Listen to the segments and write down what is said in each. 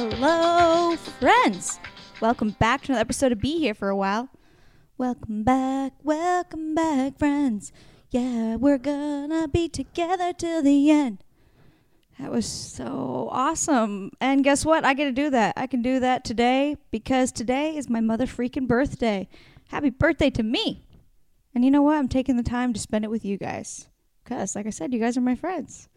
Hello, friends. Welcome back to another episode of Be Here for a While. Welcome back, welcome back, friends. Yeah, we're gonna be together till the end. That was so awesome. And guess what? I get to do that. I can do that today because today is my mother freaking birthday. Happy birthday to me. And you know what? I'm taking the time to spend it with you guys. Because, like I said, you guys are my friends.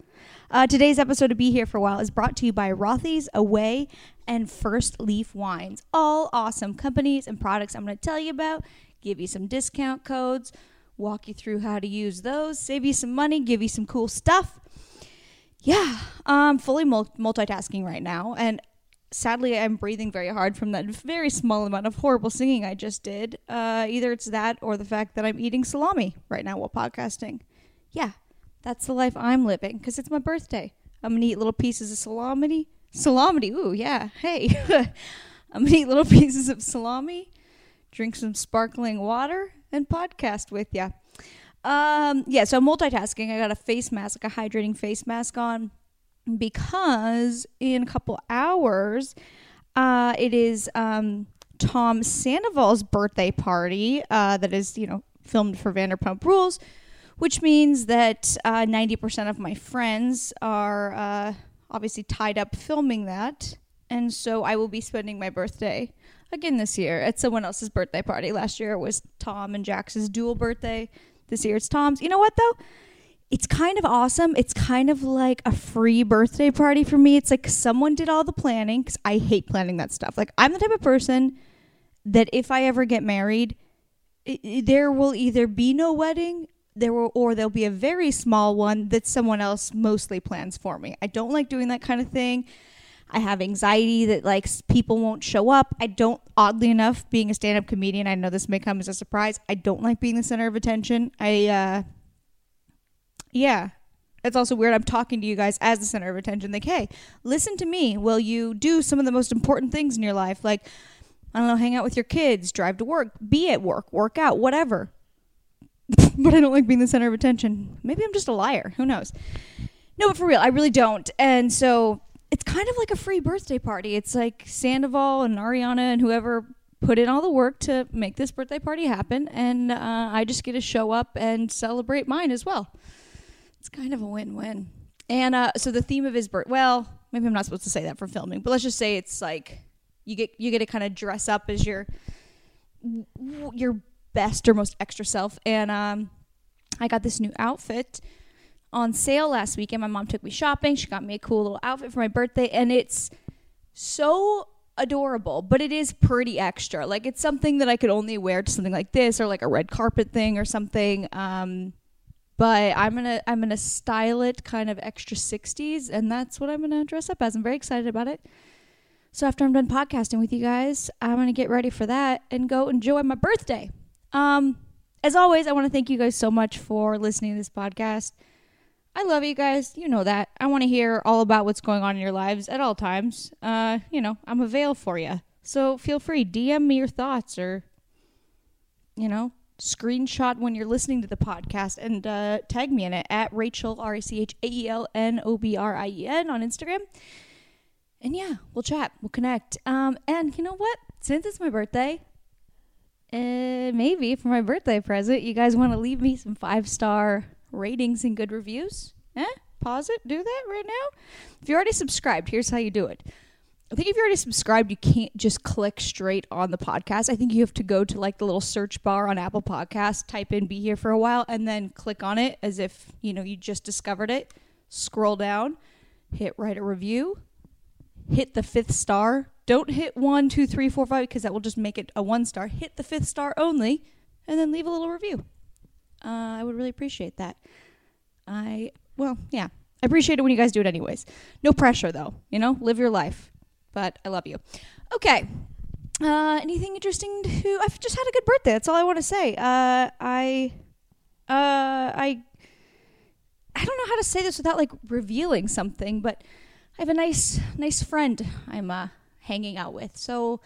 Uh, today's episode of Be Here for a While is brought to you by Rothy's Away and Firstleaf Wines. All awesome companies and products I'm going to tell you about, give you some discount codes, walk you through how to use those, save you some money, give you some cool stuff. Yeah, I'm fully multitasking right now. And sadly, I'm breathing very hard from that very small amount of horrible singing I just did. Uh, either it's that or the fact that I'm eating salami right now while podcasting. Yeah, that's the life I'm living because it's my birthday. I'm gonna eat little pieces of salami. Salami, ooh, yeah. Hey, I'm gonna eat little pieces of salami, drink some sparkling water, and podcast with ya. Um, yeah, so I'm multitasking. I got a face mask, like a hydrating face mask on, because in a couple hours, uh, it is um, Tom Sandoval's birthday party uh, that is, you know, filmed for Vanderpump Rules which means that uh, 90% of my friends are uh, obviously tied up filming that. And so I will be spending my birthday again this year at someone else's birthday party. Last year it was Tom and Jax's dual birthday. This year it's Tom's. You know what though? It's kind of awesome. It's kind of like a free birthday party for me. It's like someone did all the planning because I hate planning that stuff. Like, I'm the type of person that if I ever get married, it, there will either be no wedding there will or there'll be a very small one that someone else mostly plans for me. I don't like doing that kind of thing. I have anxiety that like people won't show up. I don't oddly enough being a stand-up comedian, I know this may come as a surprise. I don't like being the center of attention. I uh yeah. It's also weird I'm talking to you guys as the center of attention. Like, hey, listen to me Will you do some of the most important things in your life like I don't know, hang out with your kids, drive to work, be at work, work out, whatever but I don't like being the center of attention. Maybe I'm just a liar. Who knows? No, but for real, I really don't. And so it's kind of like a free birthday party. It's like Sandoval and Ariana and whoever put in all the work to make this birthday party happen. And uh, I just get to show up and celebrate mine as well. It's kind of a win win. And uh, so the theme of his birth, well, maybe I'm not supposed to say that for filming, but let's just say it's like you get you get to kind of dress up as your your best or most extra self. And um, I got this new outfit on sale last weekend. My mom took me shopping. She got me a cool little outfit for my birthday, and it's so adorable, but it is pretty extra. Like it's something that I could only wear to something like this or like a red carpet thing or something. Um, but I'm gonna I'm gonna style it kind of extra 60s, and that's what I'm gonna dress up as. I'm very excited about it. So after I'm done podcasting with you guys, I'm gonna get ready for that and go enjoy my birthday. Um, as always, I want to thank you guys so much for listening to this podcast. I love you guys. You know that. I want to hear all about what's going on in your lives at all times. Uh, you know, I'm available for you. So feel free, DM me your thoughts or, you know, screenshot when you're listening to the podcast and uh, tag me in it at Rachael, R A C H A E L N O B R I E N on Instagram. And yeah, we'll chat, we'll connect. Um, and you know what? Since it's my birthday, uh, maybe for my birthday present, you guys want to leave me some five star ratings and good reviews? Eh? Pause it. Do that right now. If you're already subscribed, here's how you do it. I think if you're already subscribed, you can't just click straight on the podcast. I think you have to go to like the little search bar on Apple Podcast, type in "Be Here for a While," and then click on it as if you know you just discovered it. Scroll down, hit write a review, hit the fifth star don't hit one, two, three, four, five, because that will just make it a one star. Hit the fifth star only, and then leave a little review. Uh, I would really appreciate that. I, well, yeah. I appreciate it when you guys do it anyways. No pressure, though. You know, live your life. But I love you. Okay. Uh, anything interesting to. I've just had a good birthday. That's all I want to say. Uh, I. Uh, I. I don't know how to say this without like revealing something, but I have a nice, nice friend I'm uh, hanging out with. So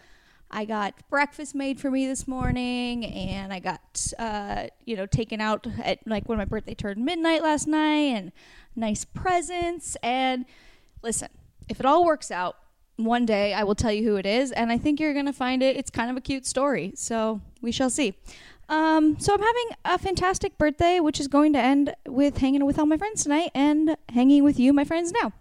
I got breakfast made for me this morning, and I got uh, you know taken out at like when my birthday turned midnight last night, and nice presents. And listen, if it all works out, one day I will tell you who it is, and I think you're gonna find it. It's kind of a cute story, so we shall see. Um, so I'm having a fantastic birthday, which is going to end with hanging with all my friends tonight and hanging with you, my friends, now.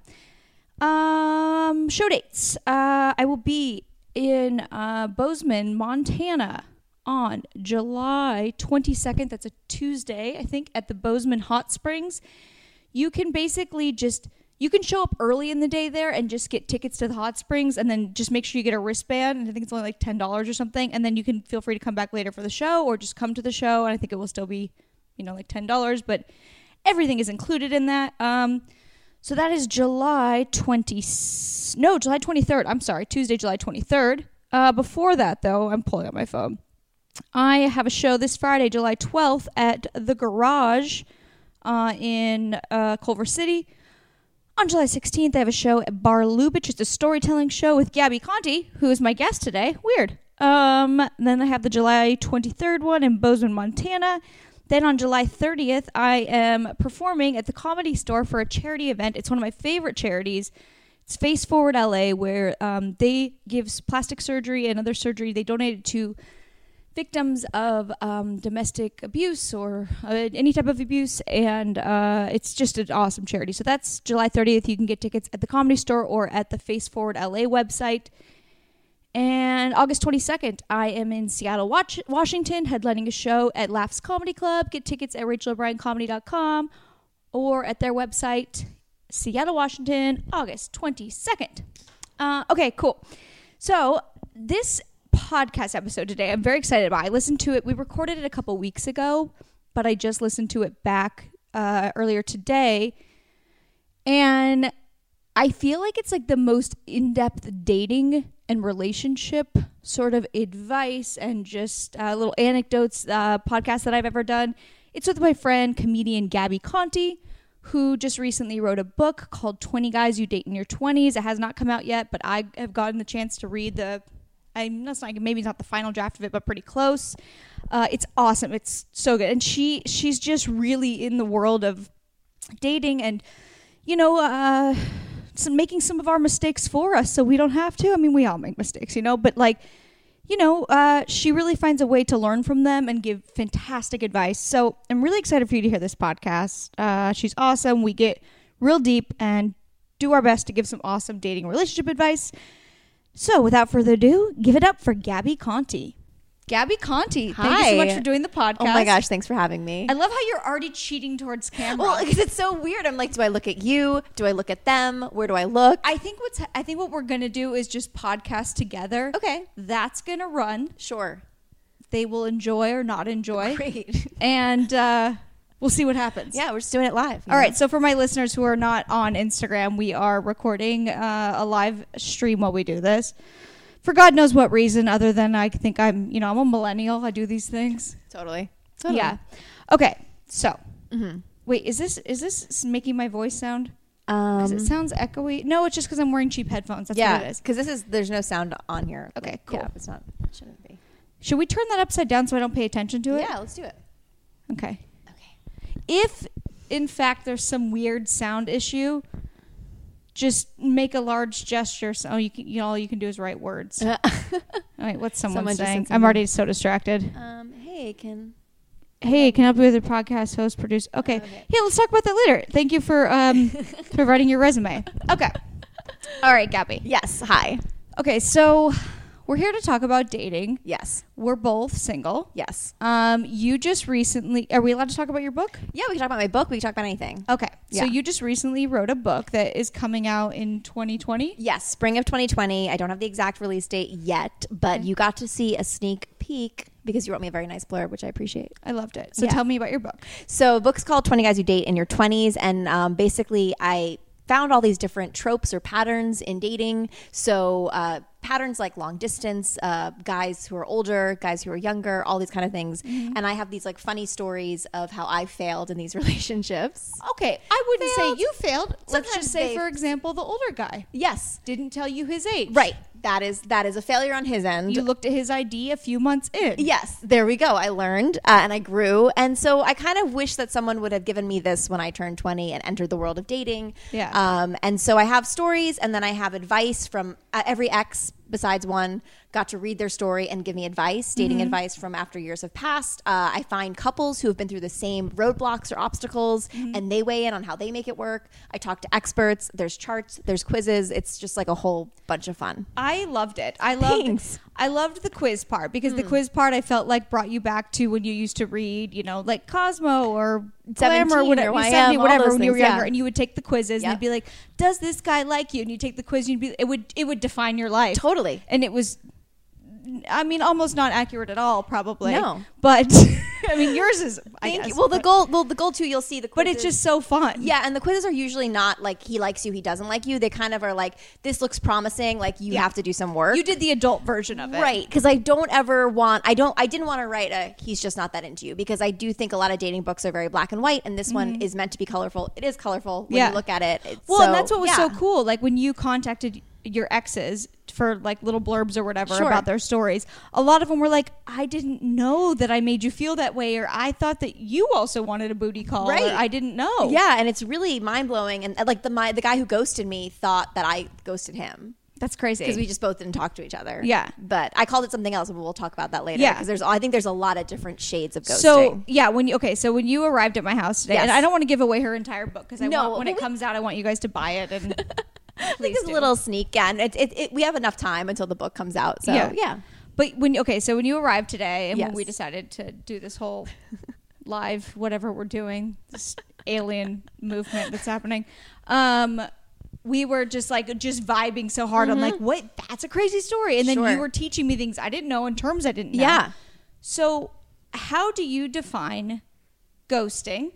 Um, show dates. Uh, I will be in uh, Bozeman, Montana on July 22nd. That's a Tuesday, I think, at the Bozeman Hot Springs. You can basically just you can show up early in the day there and just get tickets to the hot springs and then just make sure you get a wristband and i think it's only like $10 or something and then you can feel free to come back later for the show or just come to the show and i think it will still be you know like $10 but everything is included in that um, so that is july 20 no july 23rd i'm sorry tuesday july 23rd uh, before that though i'm pulling up my phone i have a show this friday july 12th at the garage uh, in uh, culver city on July 16th, I have a show at Bar Lubitsch. It's a storytelling show with Gabi Conti, who is my guest today. Weird. Um, then I have the July 23rd one in Bozeman, Montana. Then on July 30th, I am performing at the Comedy Store for a charity event. It's one of my favorite charities. It's Face Forward LA, where um, they give plastic surgery and other surgery. They donate it to victims of um, domestic abuse or uh, any type of abuse, and uh, it's just an awesome charity. So that's July 30th. You can get tickets at the Comedy Store or at the Face Forward LA website. And August 22nd, I am in Seattle, Washington, headlining a show at Laughs Comedy Club. Get tickets at rachel.o'briencomedy.com or at their website, Seattle, Washington, August 22nd. Uh, okay, cool. So this podcast episode today. I'm very excited about. I listened to it. We recorded it a couple weeks ago, but I just listened to it back uh, earlier today, and I feel like it's like the most in-depth dating and relationship sort of advice and just uh, little anecdotes uh, podcast that I've ever done. It's with my friend comedian Gabi Conti, who just recently wrote a book called 20 Guys You Date in Your 20s. It has not come out yet, but I have gotten the chance to read the I'm that's not maybe not the final draft of it, but pretty close. Uh, it's awesome. It's so good, and she she's just really in the world of dating and you know uh, some, making some of our mistakes for us, so we don't have to. I mean, we all make mistakes, you know, but like you know, uh, she really finds a way to learn from them and give fantastic advice. So I'm really excited for you to hear this podcast. Uh, she's awesome. We get real deep and do our best to give some awesome dating relationship advice. So, without further ado, give it up for Gabi Conti. Gabi Conti, thank you so much for doing the podcast. Oh my gosh, thanks for having me. I love how you're already cheating towards camera. Well, because it's so weird. I'm like, do I look at you? Do I look at them? Where do I look? I think what's I think what we're gonna do is just podcast together. Okay, that's gonna run. Sure. They will enjoy or not enjoy. Great. And uh, we'll see what happens. Yeah, we're just doing it live. All know? right. So for my listeners who are not on Instagram, we are recording uh, a live stream while we do this. For God knows what reason, other than I think I'm, you know, I'm a millennial. I do these things. Totally. totally. Yeah. Okay. So, mm-hmm. wait, is this is this making my voice sound? Um, it sounds echoey. No, it's just because I'm wearing cheap headphones. That's yeah, what it is. Because this is there's no sound on here. Okay, cool. Yeah, it's not. It shouldn't be. Should we turn that upside down so I don't pay attention to it? Yeah, let's do it. Okay. Okay. If in fact there's some weird sound issue, just make a large gesture. So you can, you know, all you can do is write words. all right, what's someone, someone saying? I'm already so distracted. Um, hey, can Hey, can I help you with your podcast host, produce? Okay. okay. Yeah, let's talk about that later. Thank you for um for writing your resume. Okay. All right, Gabi. Yes. Hi. Okay, so we're here to talk about dating. Yes. We're both single. Yes. Um, you just recently are we allowed to talk about your book? Yeah, we can talk about my book. We can talk about anything. Okay. Yeah. So you just recently wrote a book that is coming out in 2020? Yes, spring of 2020. I don't have the exact release date yet, but okay. you got to see a sneak peek because you wrote me a very nice blurb, which I appreciate. I loved it. So yeah. tell me about your book. So, book's called 20 Guys You Date in Your 20s. And um, basically, I found all these different tropes or patterns in dating. So, uh, patterns like long distance, uh, guys who are older, guys who are younger, all these kind of things. Mm-hmm. And I have these like funny stories of how I failed in these relationships. Okay, I wouldn't failed. say you failed. Sometimes Let's just say, for example, the older guy. Yes. Didn't tell you his age. Right that is that is a failure on his end. You looked at his ID a few months in. Yes, there we go. I learned uh, and I grew. And so I kind of wish that someone would have given me this when I turned 20 and entered the world of dating. Yeah. Um, and so I have stories and then I have advice from uh, every ex besides one got to read their story and give me advice, dating Mm-hmm. advice from after years have passed. Uh, I find couples who have been through the same roadblocks or obstacles Mm-hmm. and they weigh in on how they make it work. I talk to experts. There's charts, there's quizzes. It's just like a whole bunch of fun. I loved it. I loved Thanks. I loved the quiz part because Hmm. the quiz part I felt like brought you back to when you used to read, you know, like Cosmo or 17 Glamour, or whatever, YM, 70, whatever when you were things, yeah. younger, and you would take the quizzes and Yep. you'd be like, "Does this guy like you?" And you take the quiz, and you'd be, it would it would define your life Totally. and it was. I mean, almost not accurate at all, probably. No. but I mean, yours is. I Thank guess, you. Well, the goal, well, the goal too, you'll see the quiz. but it's just so fun. Yeah, and the quizzes are usually not like he likes you, he doesn't like you. They kind of are like this looks promising, like you Yeah. have to do some work. you did the adult version of it, right because I don't ever want I don't I didn't want to write a he's just not that into you because I do think a lot of dating books are very black and white and this one is meant to be colorful. It is colorful when Mm-hmm. Yeah. you look at it. It's Well, so- and that's what was so cool. Like when you contacted your exes for like little blurbs or whatever Sure. about their stories, a lot of them were like, "I didn't know that I made you feel that way," or "I thought that you also wanted a booty call," Right. or "I didn't know." Yeah, and it's really mind blowing. And like the my the guy who ghosted me thought that I ghosted him. that's crazy. because we just both didn't talk to each other. Yeah. but I called it something else, and we'll talk about that later. Yeah. because there's I think there's a lot of different shades of ghosting. so yeah, when you okay, so when you arrived at my house today, and I don't want to give away her entire book because I No, want when well, it we- comes out, I want you guys to buy it and please it's a little sneak, and it, it, it, we have enough time until the book comes out. So Yeah. yeah, But when okay, so when you arrived today, and when we decided to do this whole live whatever we're doing, this alien movement that's happening, um, we were just like just vibing so hard. I'm like, what? That's a crazy story. And then Mm-hmm. Sure. you were teaching me things I didn't know and terms I didn't know. Yeah. So how do you define ghosting,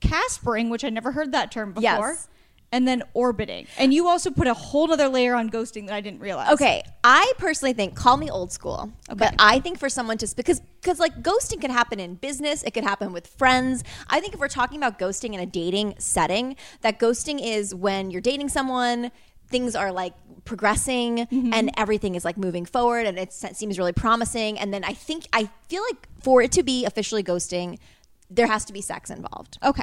caspering, which I never heard that term before, Yes. And then orbiting? And you also put a whole other layer on ghosting that I didn't realize. Okay, I personally think call me old school, Okay. but I think for someone to because because like ghosting can happen in business, it could happen with friends. I think if we're talking about ghosting in a dating setting, that ghosting is when you're dating someone, things are like progressing Mm-hmm. and everything is like moving forward and it seems really promising and then I think I feel like for it to be officially ghosting, there has to be sex involved. Okay.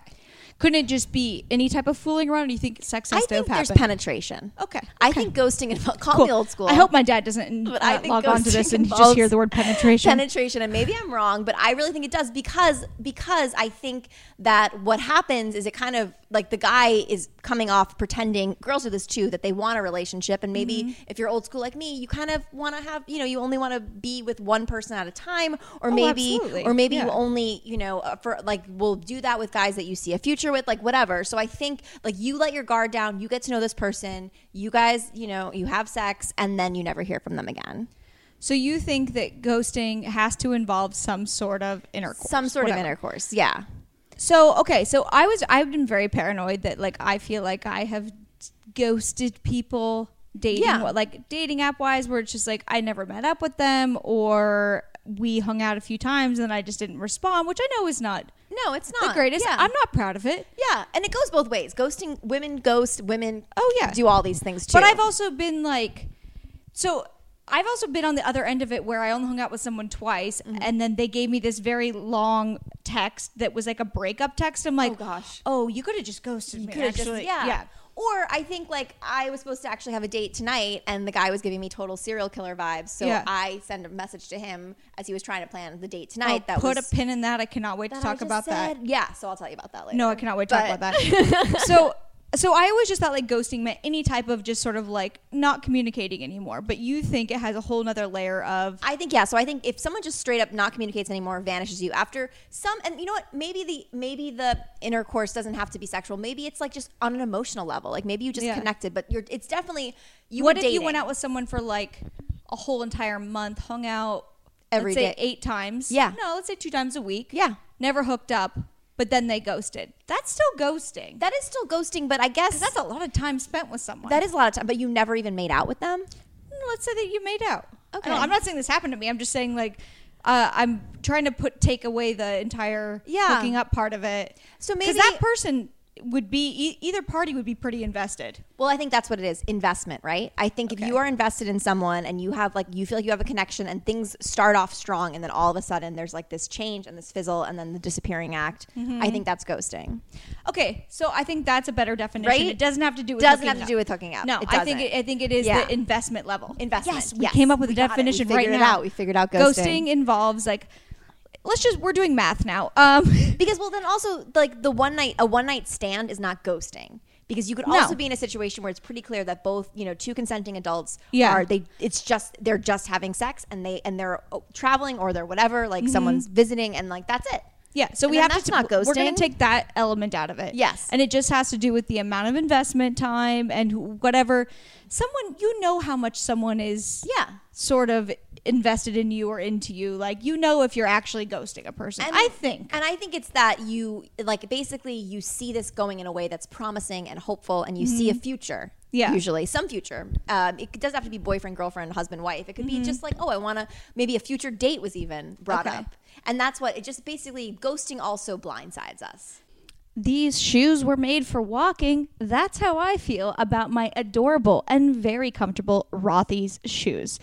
Couldn't it just be any type of fooling around? Or do you think sex has I think there's happened? penetration. Okay, I okay. think ghosting involves call Cool. me old school. I hope my dad doesn't But uh, I think log on to this and just hear the word penetration. penetration and maybe i'm wrong but i really think it does because because i think that what happens is it kind of like the guy is coming off pretending girls do this too that they want a relationship and maybe Mm-hmm. if you're old school like me you kind of want to have you know you only want to be with one person at a time or Oh, maybe absolutely. or maybe Yeah. you only you know uh, for like will do that with guys that you see a future with like whatever so i think like you let your guard down you get to know this person you guys you know you have sex and then you never hear from them again so you think that ghosting has to involve some sort of intercourse? some sort whatever. of intercourse yeah So okay, so I was I've been very paranoid that like I feel like I have ghosted people dating Yeah. like dating app wise where it's just like I never met up with them or we hung out a few times and I just didn't respond, which I know is not No, it's not the greatest. Yeah. I'm not proud of it. Yeah, and it goes both ways. Ghosting women ghost women. Oh, yeah. do all these things too. But I've also been like, so I've also been on the other end of it where I only hung out with someone twice, Mm-hmm. and then they gave me this very long text that was like a breakup text. I'm like, oh gosh. oh, you could have just ghosted me. coulda just- actually. yeah. yeah. Or I think like I was supposed to actually have a date tonight, and the guy was giving me total serial killer vibes. So Yeah. I send a message to him as he was trying to plan the date tonight. that put was a pin in that. I cannot wait to talk about that. Yeah, so I'll tell you about that later. No, I cannot wait to talk about that. so, so I always just thought like ghosting meant any type of just sort of like not communicating anymore. But you think it has a whole nother layer of I think yeah. So I think if someone just straight up not communicates anymore, vanishes you after some, and you know what? Maybe the maybe the intercourse doesn't have to be sexual. Maybe it's like just on an emotional level. Like maybe you just Yeah. connected, but you're. It's definitely you. what if you went out with someone for like a whole entire month, hung out Every say eight times? Yeah. No, let's say two times a week. Yeah. Never hooked up, but then they ghosted. That's still ghosting. That is still ghosting, but I guess that's a lot of time spent with someone. that is a lot of time. But you never even made out with them. let's say that you made out. Okay. I'm not saying this happened to me. I'm just saying like uh, I'm trying to put take away the entire Yeah. hooking up part of it. So maybe- that person would be e- either party would be pretty invested. Well, I think that's what it is investment, right? I think if you are invested in someone and you have like, you feel like you have a connection and things start off strong and then all of a sudden there's like this change and this fizzle and then the disappearing act, Mm-hmm. I think that's ghosting. Okay, so I think that's a better definition. Right? It doesn't have to do with Doesn't hooking have to up. do with hooking up. No, It I think it, I think it is Yeah. the investment level. Investment. Yes, we yes. came up with a We. We definition figured right it now. out. We figured out ghosting. Ghosting involves like, let's just we're doing math now. Um, Because well, then also like the one night a one night stand is not ghosting because you could No. also be in a situation where it's pretty clear that both you know two consenting adults Yeah. are they it's just they're just having sex and they and they're oh, traveling or they're whatever like Mm-hmm. someoves visiting and like that's it. Yeah, so And we have that's to. not We're going to take that element out of it. Yes. and it just has to do with the amount of investment time and whatever. Someone you know how much someone is. Yeah. Sort of invested in you or into you. Like you know if you're actually ghosting a person. And- I think. And I think it's that you like basically you see this going in a way that's promising and hopeful, and you see a future. Mm-hmm. Yeah. Usually, some future. Um, it doesn't have to be boyfriend, girlfriend, husband, wife. It could be just like, oh, I want to. Maybe a future date was even brought Mm-hmm. Okay. up, and that's what it just basically ghosting also blindsides us. These shoes were made for walking. That's how I feel about my adorable and very comfortable Rothy's shoes.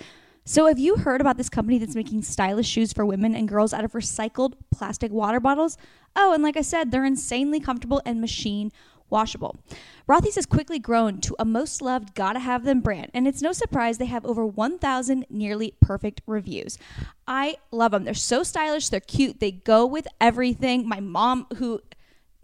So, have you heard about this company that's making stylish shoes for women and girls out of recycled plastic water bottles? Oh, and like I said, they're insanely comfortable and machine washable. Rothy's has quickly grown to a most loved, gotta have them brand, and it's no surprise they have over 1,000 nearly perfect reviews. I love them. They're so stylish, they're cute, they go with everything. My mom, who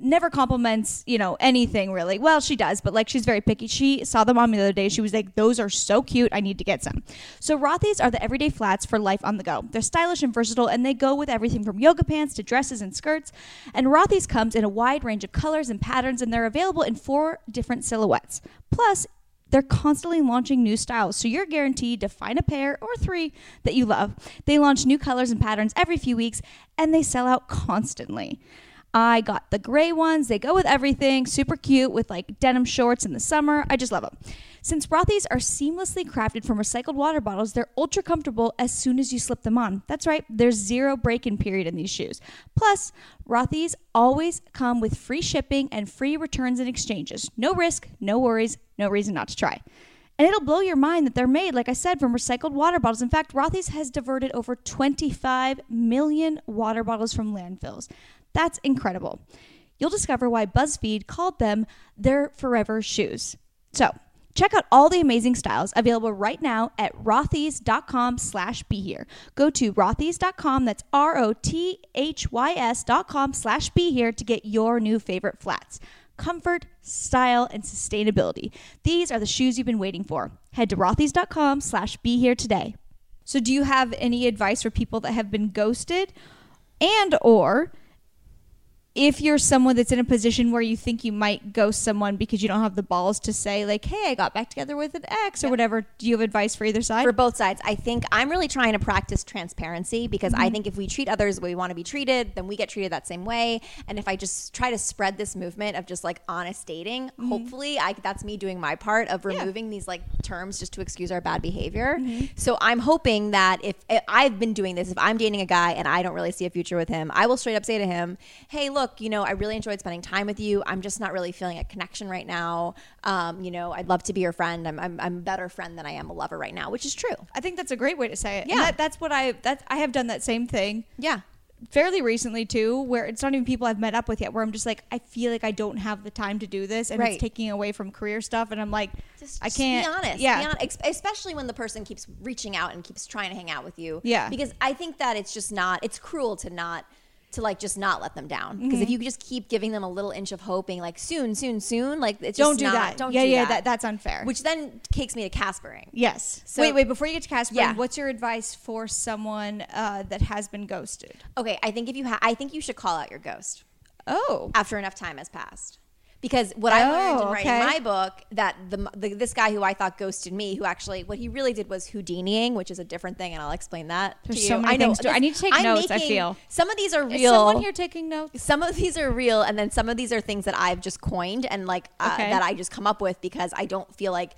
never compliments, you know, anything really. Well, she does, but like she's very picky. She saw them on me the other day. She was like, "Those are so cute. I need to get some." So Rothy's are the everyday flats for life on the go. They're stylish and versatile, and they go with everything from yoga pants to dresses and skirts. And Rothy's comes in a wide range of colors and patterns, and they're available in four different silhouettes. Plus. They're constantly launching new styles, so you're guaranteed to find a pair or three that you love. They launch new colors and patterns every few weeks, and they sell out constantly. I got the gray ones. They go with everything. Super cute with like denim shorts in the summer. I just love them. Since Rothy's are seamlessly crafted from recycled water bottles, they're ultra comfortable as soon as you slip them on. That's right, there's zero break in period in these shoes. Plus, Rothy's always come with free shipping and free returns and exchanges. No risk, no worries, no reason not to try. And it'll blow your mind that they're made, like I said, from recycled water bottles. In fact, Rothy's has diverted over 25 million water bottles from landfills. That's incredible. You'll discover why BuzzFeed called them their forever shoes. So, check out all the amazing styles available right now at rothys.com slash be here. Go to rothys.com, that's R-O-T-H-Y-S dot com slash be here to get your new favorite flats comfort, style, and sustainability. These are the shoes you've been waiting for. Head to rothys.com slash be here today. So do you have any advice for people that have been ghosted and or if you're someone that's in a position where you think you might ghost someone because you don't have the balls to say like hey i got back together with an ex or whatever do you have advice for either side for both sides. I think I'm really trying to practice transparency because Mm-hmm. I think if we treat others the way we want to be treated, then we get treated that same way. And if I just try to spread this movement of just like honest dating, Mm-hmm. hopefully I that's me doing my part of removing these like terms just to excuse our bad behavior. Mm-hmm. So I'm hoping that if, if I've been doing this, if I'm dating a guy and I don't really see a future with him, I will straight up say to him, "Hey, look, you know, I really enjoyed spending time with you. I'm just not really feeling a connection right now. Um, you know, I'd love to be your friend. I'm, I'm, I'm a better friend than I am a lover right now, which is true. i think that's a great way to say it Yeah. that, that's what i that i have done that same thing Yeah. fairly recently too where it's not even people i've met up with yet where i'm just like i feel like i don't have the time to do this and Right. it's taking away from career stuff and i'm like Just, i can't be honest. yeah Be honest, especially when the person keeps reaching out and keeps trying to hang out with you. Yeah. Because I think that it's just not. It's cruel to not to like just not let them down. Because Mm-hmm. if you just keep giving them a little inch of hope, being like soon, soon, soon, like it's just don't do not- that Don't yeah do yeah that. that, that's unfair Which then takes me to Caspering. yes So- wait wait before you get to caspering Yeah. what's your advice for someone uh, that has been ghosted Okay, I think if you ha- I think you should call out your ghost oh after enough time has passed. Because what I learned in Oh, writing okay. my book that the, the this guy who I thought ghosted me, who actually what he really did was Houdiniing, which is a different thing, and I'll explain that There's to you. so many I know things to- I need to take I'm notes, I feel. some of these are is real. someone here taking notes some of these are real, and then some of these are things that I've just coined and like uh, Okay. that I just come up with because I don't feel like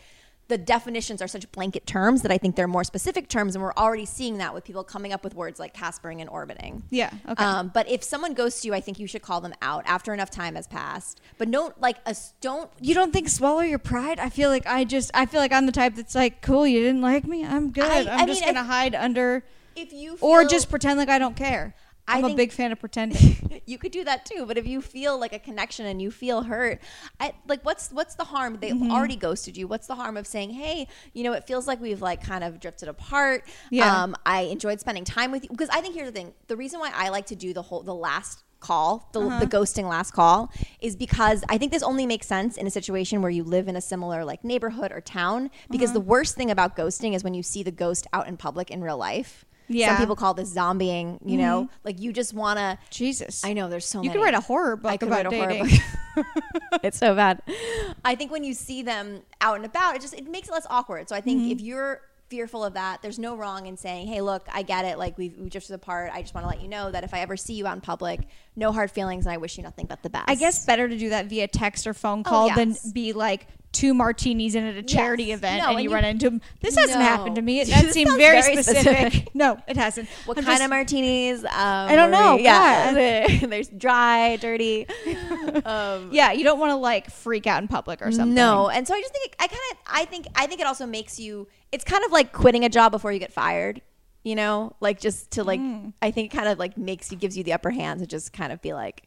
the definitions are such blanket terms that I think they're more specific terms, and we're already seeing that with people coming up with words like caspering and orbiting. Yeah. Okay. Um, but if someone goes to you, I think you should call them out after enough time has passed. But don't like a don't. you don't think swallow your pride? I feel like I just I feel like I'm the type that's like, cool, you didn't like me, I'm good. I- I'm I just mean, gonna hide under If you or just pretend like I don't care. I'm a big fan of pretending. you could do that too. But if you feel like a connection and you feel hurt, I, like what's what's the harm? They Mm-hmm. already ghosted you. What's the harm of saying, hey, you know, it feels like we've like kind of drifted apart. Yeah. Um, I enjoyed spending time with you because I think here's the thing: the reason why I like to do the whole the last call the, Uh-huh. the ghosting last call is because i think this only makes sense in a situation where you live in a similar like neighborhood or town because Uh-huh. the worst thing about ghosting is when you see the ghost out in public in real life Yeah. some people call this zombieing you know like you just want to Jesus. I know there's so You many. could write a horror book I could about write a horror dating. book. it's so bad. I think when you see them out and about, it just it makes it less awkward. So I think Mm-hmm. if you're fearful of that, there's no wrong in saying, "Hey, look, I get it. Like we've we drifted apart. I just want to let you know that if I ever see you out in public, no hard feelings, and I wish you nothing but the best." I guess better to do that via text or phone call yes. than be like two martinis in at a charity Yes. event No, and and you, run into them. This hasn't No. happened to me. It, that seemed very, very specific. specific. no, it hasn't. What I'm kind just- of martinis? Um, I don't know. Yeah, there's dry, dirty. Um, Yeah, you don't want to like freak out in public or something. No, and so I just think it, I kind of I think I think it also makes you. It's kind of like quitting a job before you get fired. You know, like just to like Mm. I think it kind of like makes you gives you the upper hand to just kind of be like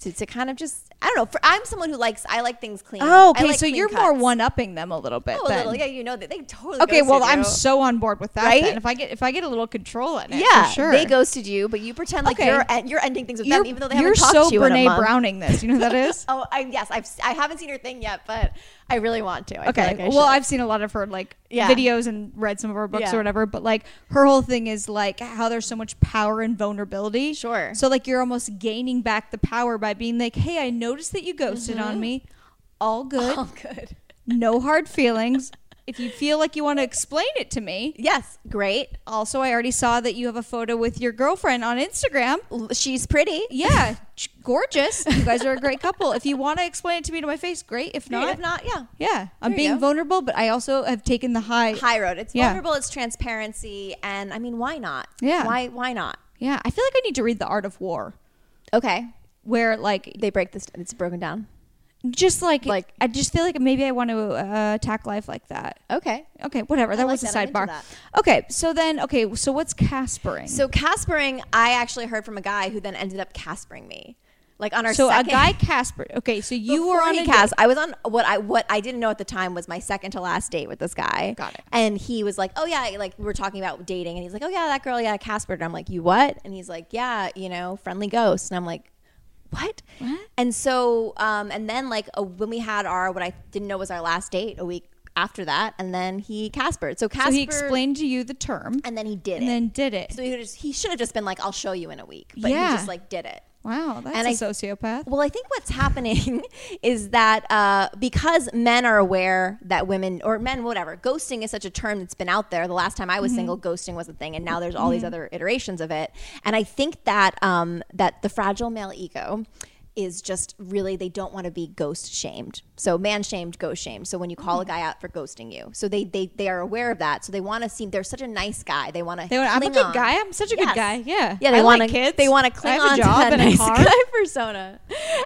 to, to kind of just I don't know. For I'm someone who likes I like things clean. Oh, okay. like so you're more one upping them a little bit. Oh, a little, yeah, you know that they totally. Okay, well, ghosted I'm so on board with that. Right? Then. If I get if I get a little control in it, yeah, for sure. they ghosted you, but you pretend like Okay. you're you're ending things with You're, them, even though they haven't talked so to you in a Brene. Browning this. You know who that is? Oh, I, yes, I've I haven't seen her thing yet, but I really want to. I okay. like well. I've seen a lot of her like Yeah. videos and read some of her books Yeah. or whatever. But like her whole thing is like how there's so much power and vulnerability. Sure. So like you're almost gaining back the power by being like, hey, I noticed that you ghosted on mm-hmm. me. All good. oh, good. no hard feelings. If you feel like you want to explain it to me. Yes, great. Also, I already saw that you have a photo with your girlfriend on Instagram. She's pretty. Yeah, gorgeous. You guys are a great couple. If you want to explain it to me to my face, great. If not, if not, yeah. yeah, I'm There being vulnerable, but I also have taken the high. High road. It's Yeah. vulnerable. It's transparency, and I mean, why not? Yeah. Why? Why not? Yeah, I feel like I need to read The Art of War, Okay. Where like They break this. It's broken down. just like Like- I just feel like maybe I want to uh, attack life like that. Okay. Okay, whatever. That like was a that. I'm sidebar. Okay, so then okay, so what's Caspering? So Caspering, I actually heard from a guy who then ended up Caspering me, like on our so a second. guy Casper. Okay, so you were on a cast. date. I was on what I what I didn't know at the time was my second to last date with this guy. Got it. And he was like, "Oh yeah," like we're talking about dating, and he's like, "Oh yeah, that girl, yeah, Casper." And I'm like, "You what?" And he's like, "Yeah, you know, friendly ghost." And I'm like, "What?" What? And so, um, and then like uh, when we had our what I didn't know was our last date a week after that, and then he Caspered. So Casper, So he explained to you the term and then he did and it. then did it. so he just he should have just been like, "I'll show you in a week," but Yeah. he just like did it. Wow, that's And a I- sociopath. Well, I think what's happening is that uh, because men are aware that women or men, whatever, ghosting is such a term that's been out there. The last time I was single, ghosting was a thing, and now there's all these other iterations of it. And I think that um, that the fragile male ego is just really they don't want to be ghost shamed. So man shamed, ghost shamed. So when you call a hmm. guy out for ghosting you, so they they they are aware of that. So they want to seem they're such a nice guy. They want to. They want- I'm a good guy. I'm such a good Yes. guy. Yeah. Yeah, they want like kids. They want to cling on to that nice car. guy persona.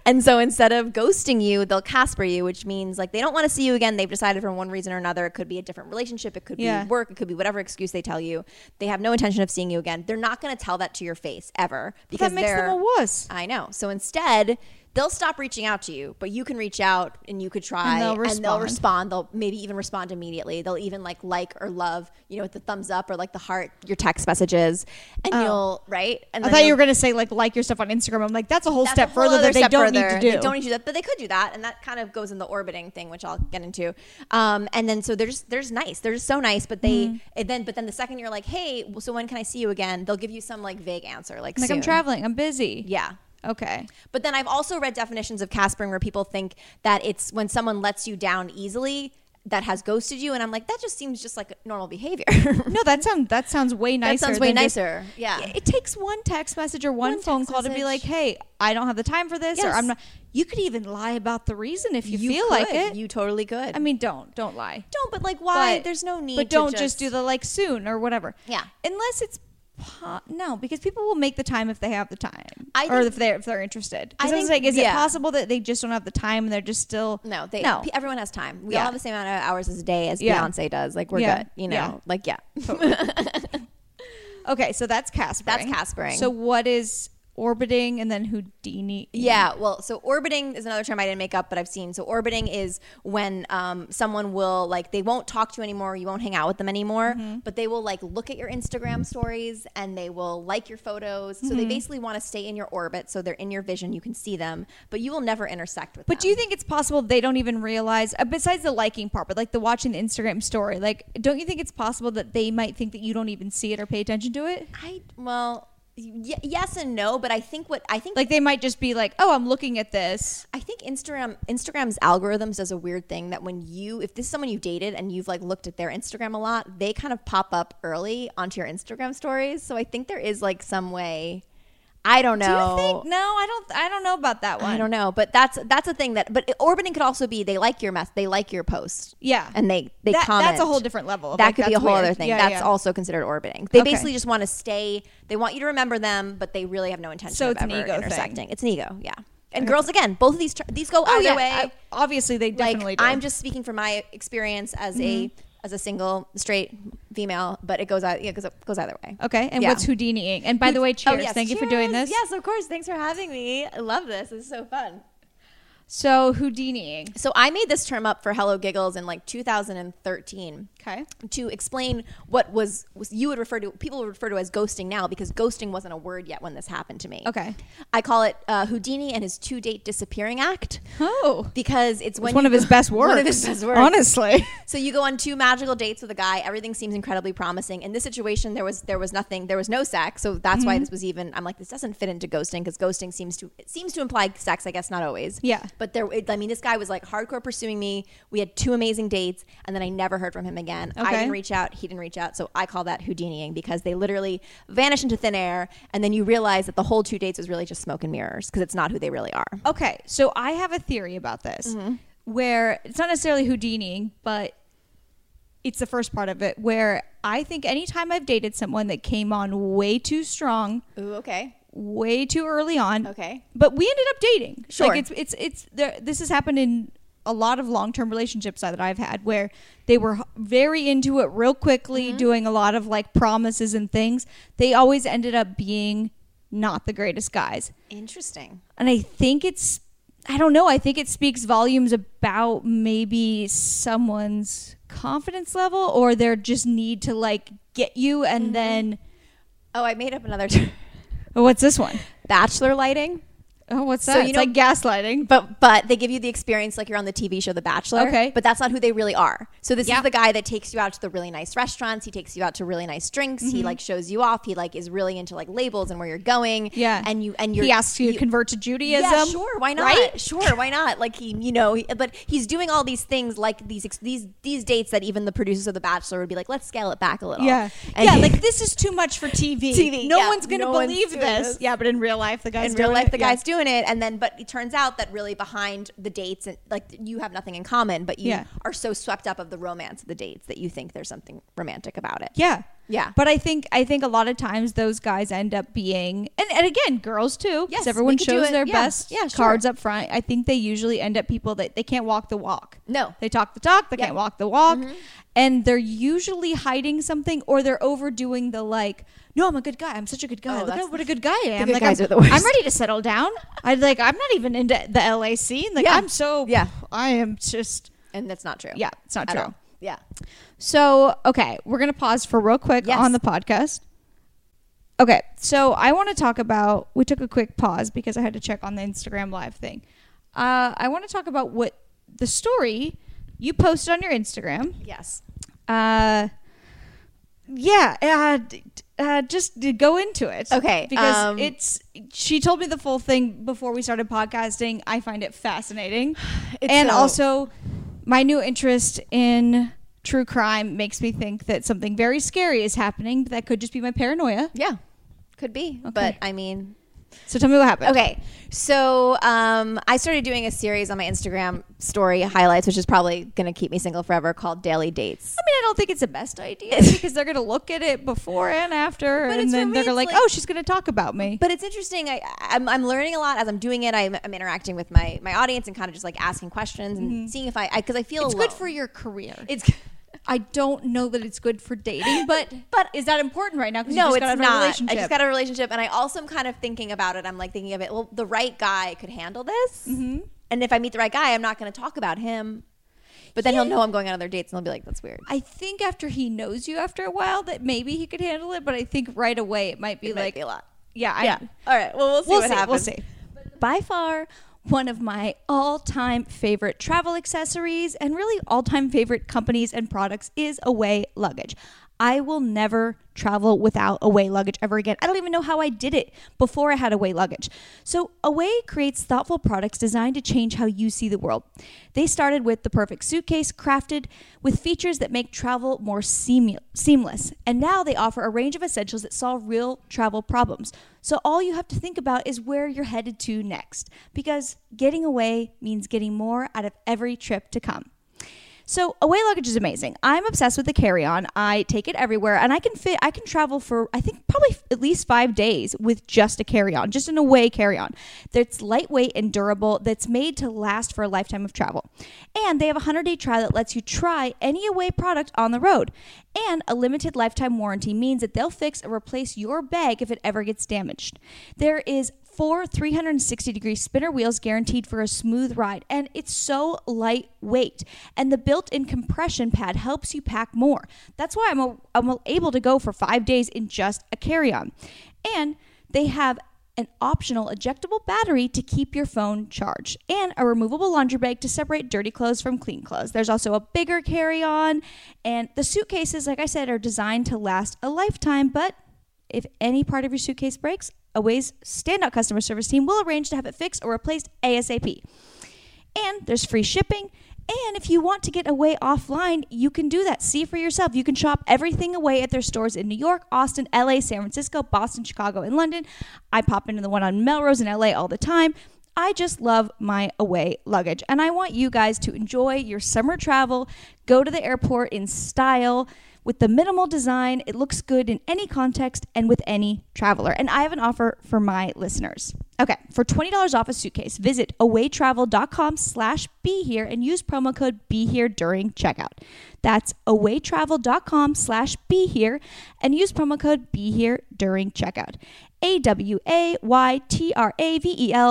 And so instead of ghosting you, they'll Casper you, which means like they don't want to see you again. They've decided for one reason or another. It could be a different relationship. It could Yeah. be work. It could be whatever excuse they tell you. They have no intention of seeing you again. They're not going to tell that to your face ever because that makes them a wuss. I know. So instead, they'll stop reaching out to you, but you can reach out and you could try And they'll they'll respond. respond. They'll maybe even respond immediately. They'll even like like or love, you know, with the thumbs up or like the heart your text messages and you'll right? And Oh. I thought you were gonna say like like your stuff on Instagram. I'm like that's a whole that's step a whole further that they don't further. need to do. They don't need to do that, but they could do that, and that kind of goes in the orbiting thing, which I'll get into. Um, and then so they're just they're just nice. They're just so nice, but they and then but then the second you're like, hey, so when can I see you again? They'll give you some like vague answer, like like I'm traveling. I'm busy. Yeah. Okay. But then I've also read definitions of Caspering where people think that it's when someone lets you down easily. that has ghosted you, and I'm like, that just seems just like normal behavior. No, that sounds that sounds way nicer. that sounds way than just- nicer. Yeah. it takes one text message or one, One phone call to be like, "Hey, I don't have the time for this," or "I'm not." You could even lie about the reason if you, feel could. like it. You totally could. I mean, don't don't lie. don't, but like, why? But- There's no need. But don't just, do the like soon or whatever. Yeah. Unless it's po- no, because people will make the time if they have the time, I or think- if they're if they're interested. I Because I, was think- like, is yeah. it possible that they just don't have the time and they're just still No, they, no. everyone has time. We Yeah. all have the same amount of hours as a day as Yeah. Beyonce does. Like we're Yeah. good, you know. Yeah. Like yeah, Okay, so that's Caspering. That's Caspering. So what is orbiting and then Houdini? yeah. Well, so orbiting is another term I didn't make up, but I've seen. So orbiting is when um, someone will like they won't talk to you anymore, you won't hang out with them anymore, Mm-hmm. but they will like look at your Instagram stories and they will like your photos. So they Mm-hmm. basically want to stay in your orbit, so they're in your vision, you can see them, but you will never intersect with them. But do you think it's possible they don't even realize, uh, besides the liking part, but like the watching the Instagram story, like, don't you think it's possible that they might think that you don't even see it or pay attention to it? I well. Y- yes and no, but I think what I think Like, they might just be like, oh, I'm looking at this. I think Instagram Instagram's algorithms does a weird thing that when you if this is someone you dated and you've like looked at their Instagram a lot, they kind of pop up early onto your Instagram stories. So I think there is like some way I don't know. Do you think? No, I don't. I don't know about that one. I don't know, but that's that's a thing that. But orbiting could also be they like your mess, they like your post, Yeah, and they they That- comment. That's a whole different level. That Like, could be a whole weird. other thing. Yeah, that's yeah. also considered orbiting. They Okay. basically just want to stay. They want you to remember them, but they really have no intention So of it's an ego thing. intersecting. It's an ego, yeah. And girls, again, both of these these go oh, either yeah, way I- obviously, they definitely like do. I'm just speaking from my experience as a mm-hmm. As a single straight female, but it goes out yeah, it goes, goes either way. okay. And Yeah. what's Houdiniing? And by the way, oh, cheers. Oh, yes, Thank you for doing this. Yes, of course. Thanks for having me. I love this. This is so fun. So Houdiniing. So I made this term up for Hello Giggles in like 2013 Okay. to explain what was, was you would refer to people would refer to as ghosting now because ghosting wasn't a word yet when this happened to me. Okay. I call it uh, Houdini and his two date disappearing act Oh, because it's when it's one of his best works. One of his best works. Honestly. So you go on two magical dates with a guy. Everything seems incredibly promising. In this situation, there was there was nothing. There was no sex. So that's Mm-hmm. why this was even. I'm like, this doesn't fit into ghosting because ghosting seems to it seems to imply sex. I guess not always. Yeah. But there, I mean, this guy was like hardcore pursuing me. We had two amazing dates, and then I never heard from him again. I didn't reach out. He didn't reach out. So I call that Houdiniing because they literally vanish into thin air, and then you realize that the whole two dates was really just smoke and mirrors because it's not who they really are. Okay, so I have a theory about this Mm-hmm. where it's not necessarily Houdiniing, but it's the first part of it where I think anytime I've dated someone that came on way too strong, Ooh, okay. Way too early on, Okay. but we ended up dating. Sure. Like it's it's it's there this has happened in a lot of long-term relationships that I've had where they were very into it real quickly, Mm-hmm. doing a lot of like promises and things. They always ended up being not the greatest guys. Interesting. And I think it's I don't know, I think it speaks volumes about maybe someone's confidence level or their just need to like get you and Mm-hmm. then Oh, I made up another term. What's this one? Bachelor lighting. Oh, what's that? So you it's know- like gaslighting. But but they give you the experience like you're on the TV show The Bachelor. Okay. But that's not who they really are. So this Yeah. is the guy that takes you out to the really nice restaurants. He takes you out to really nice drinks. He mm-hmm. like shows you off. He like is really into like labels and where you're going. Yeah. And you and you're he asks you to convert to Judaism. Yeah, sure. Why not? Right? Sure. Why not? Like he, you know, he, but he's doing all these things like these these these dates that even the producers of The Bachelor would be like, let's scale it back a little. Yeah. And yeah, he- like this is too much for TV. TV, No yeah. one's going to No one's believe doing this. this. Yeah, but in real life, the guy's in real life it. the guy's doing it and then but it turns out that really behind the dates and like you have nothing in common but you Yeah. are so swept up of the romance of the dates that you think there's something romantic about it Yeah. Yeah. But I think I think a lot of times those guys end up being and, and again, girls too. Yes, everyone we could do shows their Yeah. best Yeah, sure. cards up front. I think they usually end up people that they can't walk the walk. No. They talk the talk, they Yep. can't walk the walk. Mm-hmm. And they're usually hiding something or they're overdoing the like, no, I'm a good guy. I'm such a good guy. Oh, Look at what a good guy I am. good like, guys I'm, are the worst. I'm ready to settle down. I like I'm not even into the LA scene. Like Yeah. I'm so Yeah. I am just and that's not true yeah, it's not at true. all. yeah So, okay, we're going to pause for real quick Yes. on the podcast. Okay, so I want to talk about. We took a quick pause because I had to check on the Instagram live thing. Uh, I want to talk about what the story you posted on your Instagram. yes Uh, yeah, uh, d- uh, just to go into it. Okay, because um, it's. She told me the full thing before we started podcasting. I find it fascinating, and so- also my new interest in true crime makes me think that something very scary is happening, but that could just be my paranoia. Yeah, could be. Okay. But I mean, So tell me what happened. Okay, so um, I started doing a series on my Instagram story highlights, which is probably going to keep me single forever, called Daily Dates. I mean, I don't think it's the best idea because they're going to look at it before and after, But and then they're like, like- oh, she's going to talk about me. But it's interesting. I, I'm, I'm learning a lot as I'm doing it. I'm, I'm interacting with my, my audience and kind of just like asking questions and seeing if I because I, feel Mm-hmm. it's alone. good for your career. It's I don't know that it's good for dating, but But- is that important right now? No, you just it's got out a not. I just got a relationship, and I also am kind of thinking about it. I'm like thinking of it. Well, the right guy could handle this, Mm-hmm. and if I meet the right guy, I'm not going to talk about him. But then he'll know I'm going on other dates, and he'll be like, "That's weird." I think after he knows you after a while that maybe he could handle it, but I think right away it might be It might like be a lot. Yeah, I, yeah. All right. Well, we'll see we'll what see. happens. We'll see. By far, one of my all-time favorite travel accessories and really all-time favorite companies and products is Away luggage. I will never travel without Away luggage ever again. I don't even know how I did it before I had Away luggage. So, Away creates thoughtful products designed to change how you see the world. They started with the perfect suitcase crafted with features that make travel more seam- seamless. And now they offer a range of essentials that solve real travel problems. So, all you have to think about is where you're headed to next because getting away means getting more out of every trip to come. So away luggage is amazing. I'm obsessed with the carry-on. I take it everywhere and I can fit I can travel for I think probably at least 5 days with just a carry-on, just an away carry-on. That's lightweight and durable that's made to last for a lifetime of travel. And they have a 100-day trial that lets you try any away product on the road. And a limited lifetime warranty means that they'll fix or replace your bag if it ever gets damaged. There is four 360 degree spinner wheels guaranteed for a smooth ride and it's so lightweight and the built-in compression pad helps you pack more that's why i'm, a, I'm able to go for five days in just a carry-on and they have an optional ejectable battery to keep your phone charged, and a removable laundry bag to separate dirty clothes from clean clothes. There's also a bigger carry on, and the suitcases, like I said, are designed to last a lifetime. But if any part of your suitcase breaks, Away's standout customer service team will arrange to have it fixed or replaced ASAP. And there's free shipping. And if you want to get away offline, you can do that. See for yourself. You can shop everything away at their stores in New York, Austin, LA, San Francisco, Boston, Chicago, and London. I pop into the one on Melrose in LA all the time. I just love my away luggage. And I want you guys to enjoy your summer travel, go to the airport in style. With the minimal design, it looks good in any context and with any traveler. And I have an offer for my listeners. Okay, for $20 off a suitcase, visit awaytravel.com slash be here and use promo code be here during checkout. That's awaytravel.com slash be here and use promo code be here during checkout. A-W-A-Y-T-R-A-V-E-L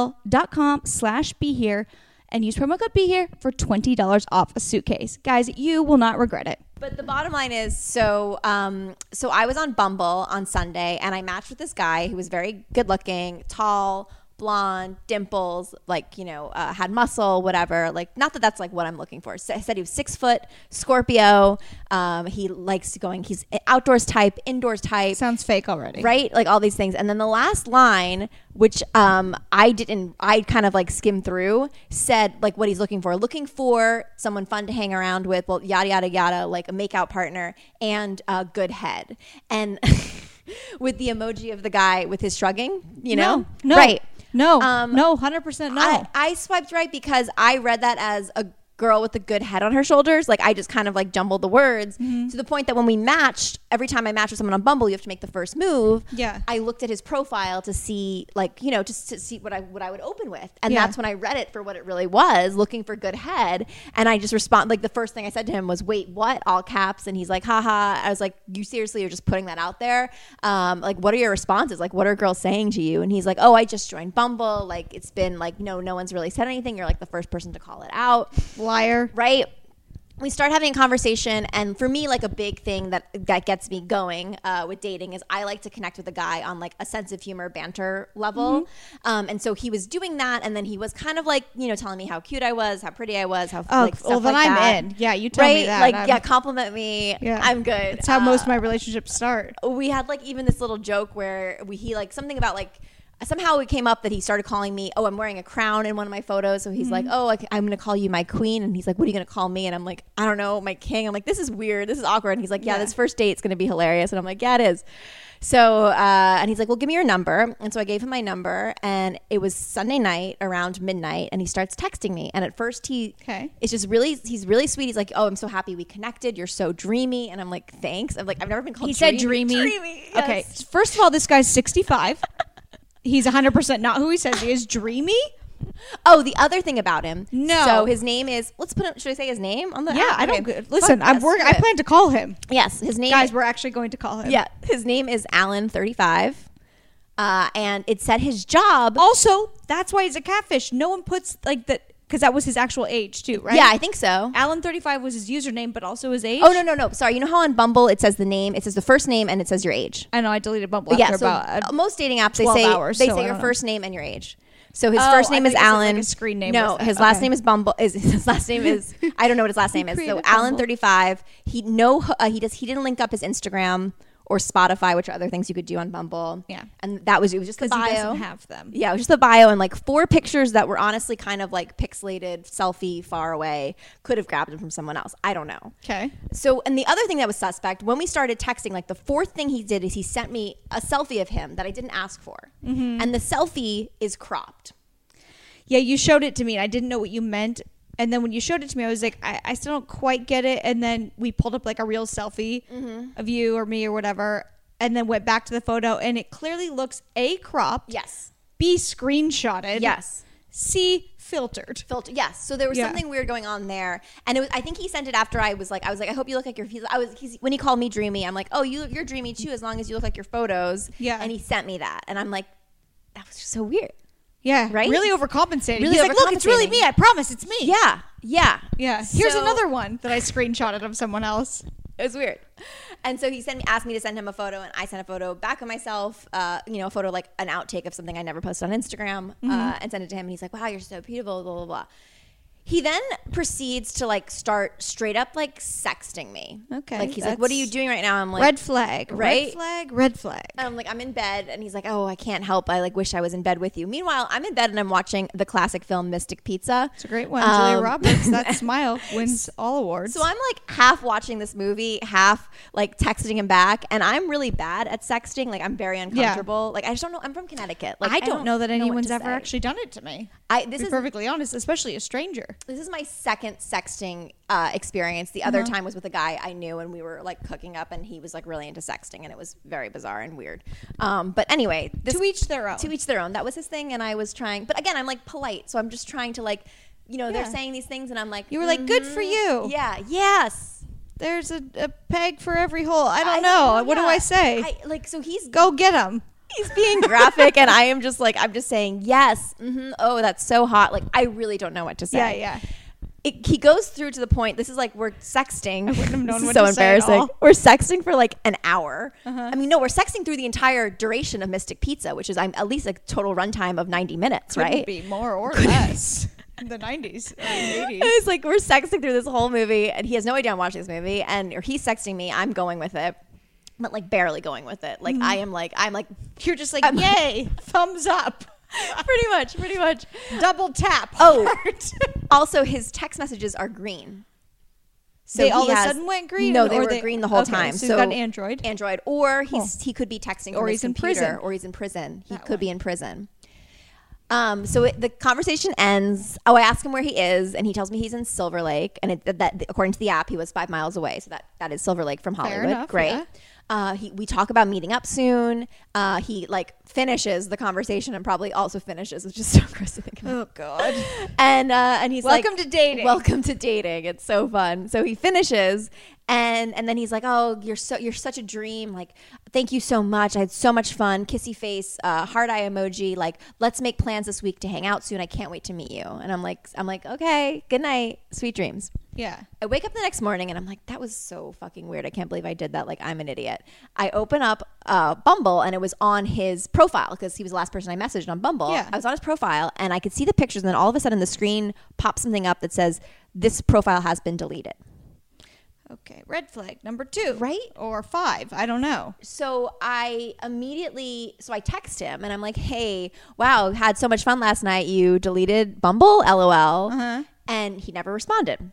E dot com slash be here and use promo code be here for $20 off a suitcase. Guys, you will not regret it. But the bottom line is, so um, so I was on Bumble on Sunday, and I matched with this guy who was very good looking, tall, blonde, dimples, like you know, uh, had muscle, whatever. Like, not that that's like what I'm looking for. I said he was six foot, Scorpio. Um, he likes going. He's outdoors type, indoors type. Sounds fake already. right like all these things and then the last line which um i didn't i kind of like skimmed through said like what he's looking for looking for someone fun to hang around with well yada yada yada like a makeout partner and a good head and with the emoji of the guy with his shrugging you know No, no, right No, Um, no, 100% no. I, I swiped right because I read that as a girl with a good head on her shoulders. Like I just kind of like jumbled the words Mm-hmm. to the point that when we matched, every time I matched with someone on Bumble, you have to make the first move. Yeah. I looked at his profile to see like, you know, just to see what I what I would open with. And Yeah. that's when I read it for what it really was, looking for good head. And I just respond like the first thing I said to him was, Wait, what? All caps. And he's like, haha. I was like, You seriously are just putting that out there? Um, like what are your responses? Like what are girls saying to you? And he's like, Oh, I just joined Bumble. Like it's been like no, no one's really said anything. You're like the first person to call it out Liar. right? We start having a conversation, and for me, like a big thing that that gets me going uh, with dating is I like to connect with a guy on like a sense of humor, banter level. Mm-hmm. Um, and so he was doing that, and then he was kind of like you know telling me how cute I was, how pretty I was, how Oh, like stuff well, then like I'm that. in. Yeah, you tell right? me that. Like I'm- yeah, compliment me. Yeah. I'm good. That's how most Uh, of my relationships start. we had like even this little joke where we he like something about like somehow it came up that he started calling me. Oh, I'm wearing a crown in one of my photos. So he's like, "Oh, I, am going to call you my queen," and he's like, "What are you going to call me?" And I'm like, "I don't know, my king." I'm like, "This is weird. This is awkward." And he's like, "Yeah, Yeah. this first date's going to be hilarious." And I'm like, "Yeah, it is." So, uh, and he's like, "Well, give me your number." And so I gave him my number, and it was Sunday night around midnight, and he starts texting me. And at first, he Okay. it's just really he's really sweet. He's like, "Oh, I'm so happy we connected. You're so dreamy." And I'm like, "Thanks." I'm like, "I've never been called." He said dreamy. Dreamy. Okay. First of all, this guy's 65. He's 100% not who he says he is. Dreamy? Oh, the other thing about him. No. So his name is. Let's put. Him, should I say his name on the? Yeah, app? I don't. Okay. Listen, Fuck I'm yes, work, I plan to call him. Yes, his name. Guys, we're actually going to call him. yeah, his name is Alan thirty five, uh, and it said his job. Also, that's why he's a catfish. No one puts like that because that was his actual age too, right? Yeah, I think so. Alan thirty five was his username, but also his age. Oh no no no! Sorry, you know how on Bumble it says the name, it says the first name, and it says your age. I know. I deleted Bumble after yeah, so about. uh, most dating apps they say hours, they so say your know. first name and your age. So his Oh, first name is like, Alan. a screen name No, his last Okay. name is Bumble. Is his last name is I don't know what his last name is. So Alan thirty five. He no uh, he does he didn't link up his Instagram or Spotify, which are other things you could do on Bumble. Yeah. and that was it was just the because he bio. doesn't have them. Yeah, it was just the bio and like four pictures that were honestly kind of like pixelated, selfie, far away. Could have grabbed them from someone else. I don't know. Okay. So, and the other thing that was suspect when we started texting, like the fourth thing he did is he sent me a selfie of him that I didn't ask for, Mm-hmm. and the selfie is cropped. Yeah, you showed it to me. and I didn't know what you meant. And then when you showed it to me, I was like, I, I still don't quite get it. And then we pulled up like a real selfie Mm-hmm. of you or me or whatever, and then went back to the photo, and it clearly looks a cropped, Yes. b screenshotted, Yes. c filtered. Filter. Yes. So there was Yeah. something weird going on there, and it was. I think he sent it after I was like, I was like, I hope you look like your. I was he's, when he called me dreamy. I'm like, oh, you you're dreamy too, as long as you look like your photos. Yeah. And he sent me that, and I'm like, that was just so weird. Yeah, Right? Really overcompensating. Really He's like, look, it's really me. I promise, it's me. Yeah. Yeah. Yeah. Here's So- another one that I screenshotted of someone else. It was weird. And so he sent me, asked me to send him a photo, and I sent a photo back of myself, uh, you know, a photo like an outtake of something I never posted on Instagram, Mm-hmm. uh, and sent it to him. And he's like, "Wow, you're so beautiful." Blah blah blah. He then proceeds to like start straight up like sexting me. Okay, like he's like, "What are you doing right now?" I'm like, red flag, red flag, red flag. I'm like, I'm in bed, and he's like, "Oh, I can't help. I like wish I was in bed with you." Meanwhile, I'm in bed and I'm watching the classic film Mystic Pizza. It's a great one. Julia Um, Roberts. That smile wins all awards. So I'm like half watching this movie, half like texting him back, and I'm really bad at sexting. Like I'm very uncomfortable. Like I just don't know. I'm from Connecticut. Like I don't know that anyone's to ever say. actually done it to me. I To this be is perfectly honest, especially a stranger. This is my second sexting uh, experience. The other Uh-huh. time was with a guy I knew, and we were like cooking up, and he was like really into sexting, and it was very bizarre and weird. Um, but anyway, this, to each their own. to each their own. That was his thing, and I was trying. But again, I'm like polite, so I'm just trying to like, you know, Yeah. they're saying these things, and I'm like, You were like, "Good for "Mhm, you." Yeah. Yes. There's a, a peg for every hole. I don't know. What do. I say? I, like so he's Go get him. He's being graphic and i am just like i'm just saying yes hmm oh that's so hot like i really don't know what to say Yeah, yeah. it, he goes through to the point this is like we're sexting wouldn't have known this is so to say at embarrassing. Uh-huh. we're sexting for like an hour i mean no we're sexting through the entire duration of mystic pizza which is i'm at least a total runtime of 90 minutes Couldn't right be more or less. The 90s, or 80s. it's like we're sexting through this whole movie and he has no idea i'm watching this movie and or he's sexting me i'm going with it but like barely going with it like Mm-hmm. i am like i'm like You're just like, I'm- yay, thumbs up, pretty much pretty much double tap. Oh. also his text messages are green. So they all of a sudden went green. No, they were green the whole okay, time. So, you've got an Android. Android, or he's he could be texting Or he's in prison. or he's in prison. He That could one. be in prison. Um, so it, the conversation ends. Oh, I ask him where he is, and he tells me he's in Silver Lake, and it, that, that according to the app, he was five miles away. So that that is Silver Lake from Hollywood. enough, Great. yeah. Uh, he, we talk about meeting up soon. Uh, he like finishes the conversation and probably also finishes, which is so gross to think about oh God. and uh, and he's Welcome like, to dating. Welcome to dating. It's so fun. So he finishes, and and then he's like, "Oh, you're so you're such a dream. Like, thank you so much. I had so much fun. Kissy face, uh, heart eye emoji. Like, let's make plans this week to hang out soon. I can't wait to meet you." And I'm like, I'm like, okay, good night, sweet dreams. Yeah. I wake up the next morning and I'm like, that was so fucking weird. I can't believe I did that. Like, I'm an idiot. I open up uh, Bumble and it was on his profile because he was the last person I messaged on Bumble. Yeah. I was on his profile and I could see the pictures. And then all of a sudden, the screen pops something up that says, This profile has been deleted. Okay, red flag number two, Right? Or five? I don't know. So I immediately, so I text him and I'm like, hey, wow, had so much fun last night. You deleted Bumble, lol. Uh-huh. And he never responded.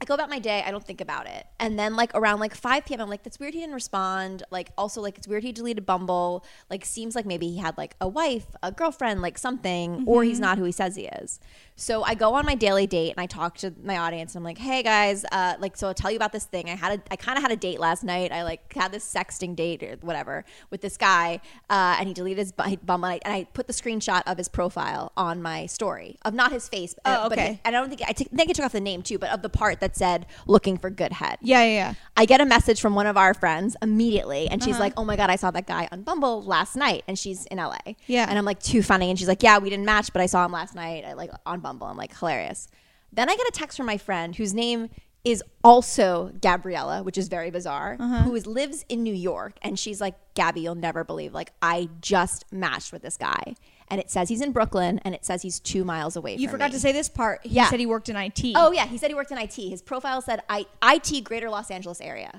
I go about my day. I don't think about it. And then like around like 5 p.m., I'm like, that's weird he didn't respond. Like also like it's weird he deleted Bumble. Like seems like maybe he had like a wife, a girlfriend, like something, or he's not who he says he is. So I go on my daily date and I talk to my audience. And I'm like, hey guys, uh, like so I'll tell you about this thing. I had a, I kind of had a date last night. I like had this sexting date or whatever with this guy, uh, and he deleted his bu- Bumble. And I, and I put the screenshot of his profile on my story of not his face. Oh, but okay. he- and I don't think I t- think I took off the name too, but of the part that said looking for good head. Yeah, yeah, yeah. I get a message from one of our friends immediately, and she's Uh-huh. like, "Oh my god, I saw that guy on Bumble last night," and she's in LA. Yeah. and I'm like, "Too funny," and she's like, "Yeah, we didn't match, but I saw him last night, I, like on Bumble." I'm like, hilarious. Then I get a text from my friend whose name is also Gabriella, which is very bizarre, Uh-huh. who is, lives in New York, and she's like, "Gabi, you'll never believe, like I just matched with this guy." And it says he's in Brooklyn, and it says he's two miles away. You forgot me. to say this part. He Yeah. said he worked in IT. Oh yeah, he said he worked in IT. His profile said I, IT Greater Los Angeles area.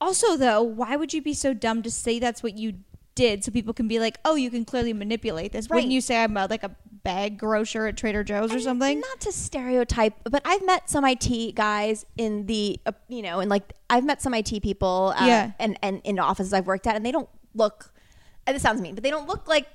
Also, though, why would you be so dumb to say that's what you did so people can be like, oh, you can clearly manipulate this? Wouldn't you say I'm a, like a bag grocer at Trader Joe's or And something? Not to stereotype, but I've met some IT guys in the, uh, you know, and like I've met some IT people, uh, Yeah. and and in offices I've worked at, and they don't look. uh, This sounds mean, but they don't look like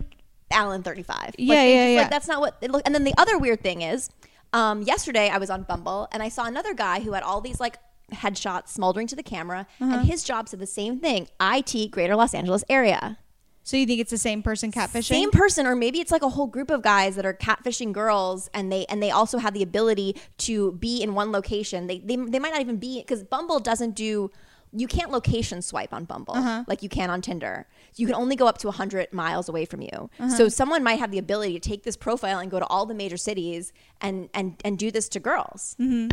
Alan thirty five. Yeah, they yeah, yeah. Like that's not what they look. And then the other weird thing is, um, yesterday I was on Bumble and I saw another guy who had all these like headshots smoldering to the camera, Uh-huh. and his job said the same thing: IT Greater Los Angeles area. So you think it's the same person catfishing? same person or maybe it's like a whole group of guys that are catfishing girls and they and they also have the ability to be in one location they they, they might not even be because bumble doesn't do you can't location swipe on bumble Uh-huh. like you can on tinder you can only go up to 100 miles away from you Uh-huh. so someone might have the ability to take this profile and go to all the major cities and and and do this to girls Mm-hmm.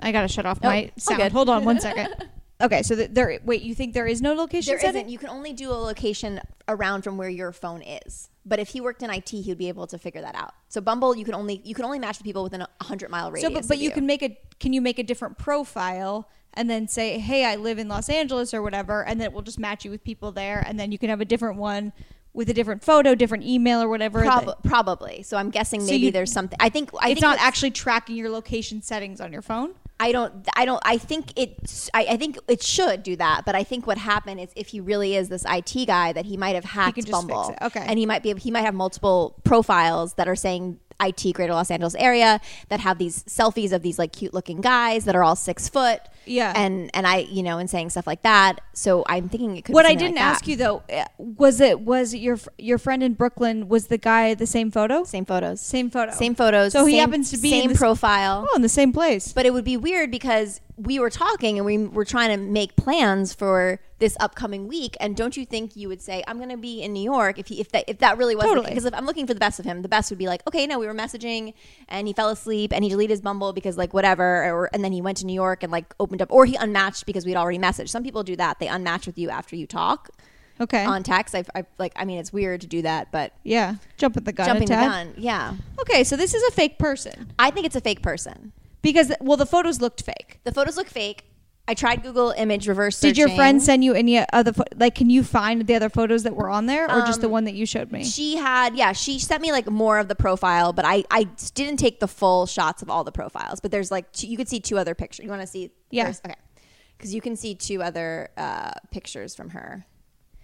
I gotta shut off my all sound. Hold on one second. Okay, so th- there. Wait, you think there is no location there setting? isn't you can only do a location around from where your phone is but if he worked in IT he would be able to figure that out so Bumble you can only you can only match with people within a 100 mile radius So, but, but of you can make a can you make a different profile and then say, hey, I live in Los Angeles or whatever, and then it will just match you with people there, and then you can have a different one with a different photo, different email or whatever. Prob- that- probably. So I'm guessing So maybe you- there's something. I think I it's think not actually tracking your location settings on your phone. I don't. I don't. I think it's. I, I think it should do that. But I think what happened is if he really is this IT guy, that he might have hacked Bumble. Okay. And he might be. He might have multiple profiles that are saying IT Greater Los Angeles area that have these selfies of these like cute looking guys that are all six foot. Yeah. And and I you know and saying stuff like that. So I'm thinking it could. What I didn't like ask you though uh, was it was it your your friend in Brooklyn was the guy the same photo? Same photos. Same photo. Same photos. So he happens to be in same this- profile. Oh, in the same place. But it would be weird because we were talking and we were trying to make plans for this upcoming week. And don't you think you would say, "I'm going to be in New York"? If he, if that if that really was Totally. because if I'm looking for the best of him, the best would be like, okay, no, we were messaging and he fell asleep and he deleted his Bumble because like whatever, or and then he went to New York and like opened up, or he unmatched because we'd already messaged. Some people do that; they unmatch with you after you talk Okay. on text. I've, I've like, I mean, it's weird to do that, but yeah. Jump at the gun. jumping the gun, yeah. Okay, so this is a fake person I think it's a fake person. because well the photos looked fake. The photos look fake. I tried Google image reverse Did your searching. friend send you any other pho- like? Can you find the other photos that were on there, or just the Um, one that you showed me? She had, yeah, she sent me like more of the profile, but I, I didn't take the full shots of all the profiles. But there's like, two, you could see two other pictures. You want to see? Yeah. first? Okay. Because you can see two other uh, pictures from her.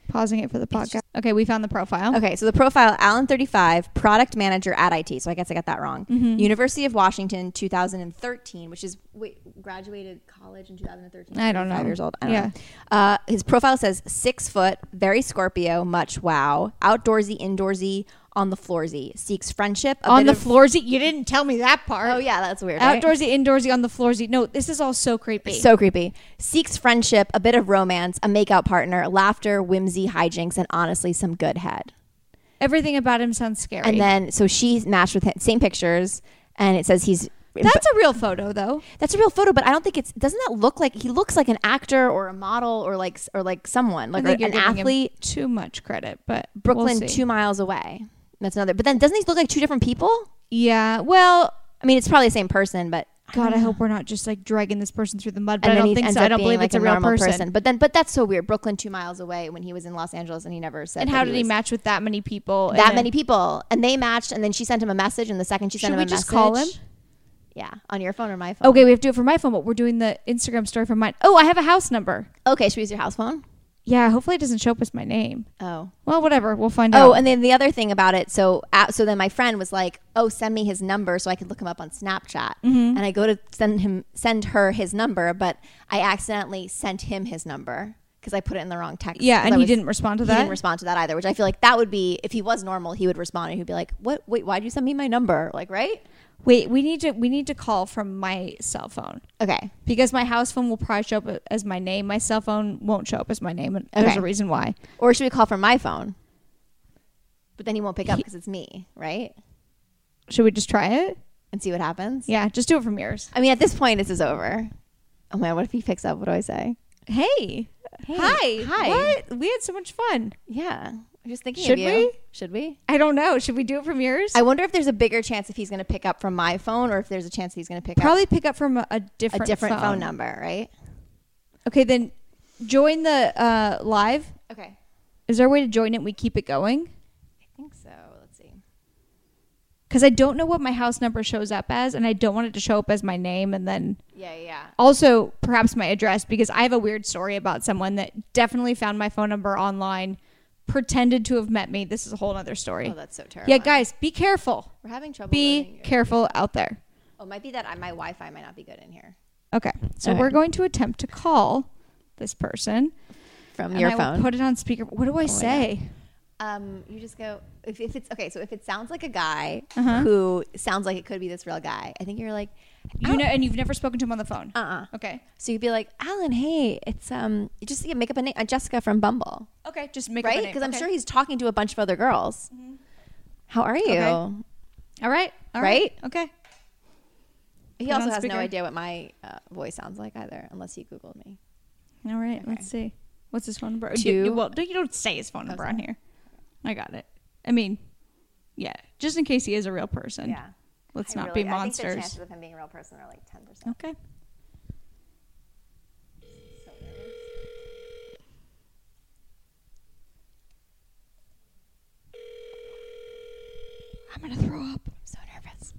Pausing it for the podcast. Okay, we found the profile. Okay, so the profile Allen35, product manager at IT. So I guess I got that wrong. Mm-hmm. University of Washington, 2013, which is wait, graduated college in 2013. I don't know. Five years old. I don't Yeah. know. Uh, his profile says six foot, very Scorpio, much wow, outdoorsy, indoorsy, on the floorsy, seeks friendship. a On the of- floorsy, you didn't tell me that part. Oh yeah, that's weird. right? Outdoorsy, indoorsy, on the floorsy. No, this is all so creepy. So creepy. Seeks friendship, a bit of romance, a makeout partner, laughter, whimsy, hijinks, and honestly, some good head. Everything about him sounds scary. And then, so she's matched with him, same pictures, and it says he's. that's a real photo, though. that's a real photo, but I don't think it's. Doesn't that look like he looks like an actor or a model or like or like someone like I think or you're an athlete? too much credit, but Brooklyn, we'll two miles away. That's another. But then, doesn't these look like two different people? Yeah. Well, I mean, it's probably the same person, but God, I hope we're not just like dragging this person through the mud. But I don't think so. I don't believe like it's a a real normal person. But then, but that's so weird. Brooklyn, two miles away, when he was in Los Angeles, and he never said. And how did he was match with that many people? That many people, and they matched, and then she sent him a message, and the second she sent him Should him we a just message, call him? Yeah, on your phone or my phone. Okay, we have to do it for my phone, but we're doing the Instagram story from mine. Oh, I have a house number. Okay, should we use your house phone? Yeah, hopefully it doesn't show up as my name. Oh. Well, whatever. We'll find out. Oh, and then the other thing about it, so uh, so then my friend was like, "Oh, send me his number so I could look him up on Snapchat." Mm-hmm. And I go to send him send her his number, but I accidentally sent him his number because I put it in the wrong text. Yeah, and I he didn't respond to that. He didn't respond to that either, which I feel like that would be if he was normal, he would respond and he'd be like, "What? Wait, why'd you send me my number?" Like, right? Wait, we need to we need to call from my cell phone Okay. because my house phone will probably show up as my name. My cell phone won't show up as my name, and there's Okay. a reason why. Or should we call from my phone? But then he won't pick up because it's me, right? Should we just try it? And see what happens. Yeah, just do it from yours. I mean, at this point, this is over. Oh man, what if he picks up? What do I say? Hey, Hey, hi, hi. What? We had so much fun. Yeah, I'm just thinking. Should of you. we? Should we? I don't know. Should we do it from yours? I wonder if there's a bigger chance if he's going to pick up from my phone, or if there's a chance he's going to pick up. Probably pick up from a, a different a different phone. phone number, right? Okay, then join the uh, live. Okay, Is there a way to join it? and We keep it going I think so. Let's see. because I don't know what my house number shows up as, and I don't want it to show up as my name, and then Yeah, yeah. also perhaps my address because I have a weird story about someone that definitely found my phone number online, pretended to have met me. This is a whole other story. Oh, that's so terrible. yeah, guys, be careful. we're having trouble. Be careful out there. Oh, it might be that I, my Wi-Fi might not be good in here Okay, so Okay. we're going to attempt to call this person. from your I will phone. put it on speaker. What do I say? um, you just go if, if it's okay. So if it sounds like a guy Uh-huh. who sounds like it could be this real guy, I think you're like, You know, and you've never spoken to him on the phone. uh, uh Okay. So you'd be like, Alan, hey, it's um, you just yeah, make up a name, uh, Jessica from Bumble. Okay, just make up a right? name. Because I'm sure he's talking to a bunch of other girls. How are you? Okay. All right. all Right? Okay. He Put also on has speaker. no idea what my uh, voice sounds like either, unless he googled me. All right. Let's see. What's his phone number? Two. You, you- well, you don't say his phone number on here. I got it. I mean, yeah, just in case he is a real person. Yeah. Let's I not really- be I think the monsters. chances of him being a real person are like ten percent. Okay. I'm gonna throw up. I'm so nervous.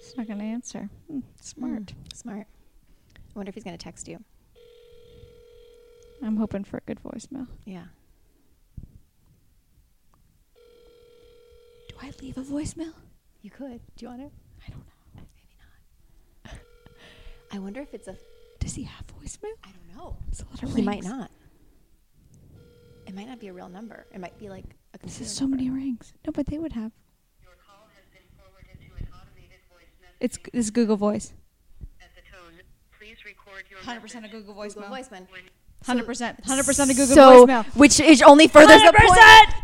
He's not gonna answer. Hmm, smart. Smart. I wonder if he's gonna text you. I'm hoping for a good voicemail. Yeah. Do I leave a voicemail? You could. Do you want to? I don't know. Maybe not. I wonder if it's a. Does he have voicemail? I don't know. It's a lot of He might not. It might not be a real number. It might be like a. This is so number. many rings. No, but they would have. Your call has been forwarded to an automated voice message. It's this Google Voice. At the tone, please record your Hundred percent of message. Google Google voicemail. Hundred percent. Hundred percent of Google so, voicemail. which is only furthers the point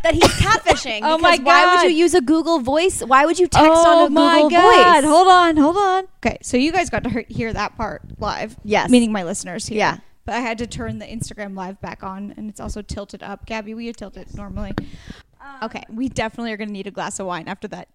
that he's catfishing. Oh my Why would you use a Google Voice? Why would you text oh on a my Google God. Voice? Hold on, hold on. Okay, so you guys got to hear that part live. Yes. Meaning my listeners here. Yeah. But I had to turn the Instagram live back on, and it's also tilted up. Gabi, will you tilt it normally? Um, okay, we definitely are going to need a glass of wine after that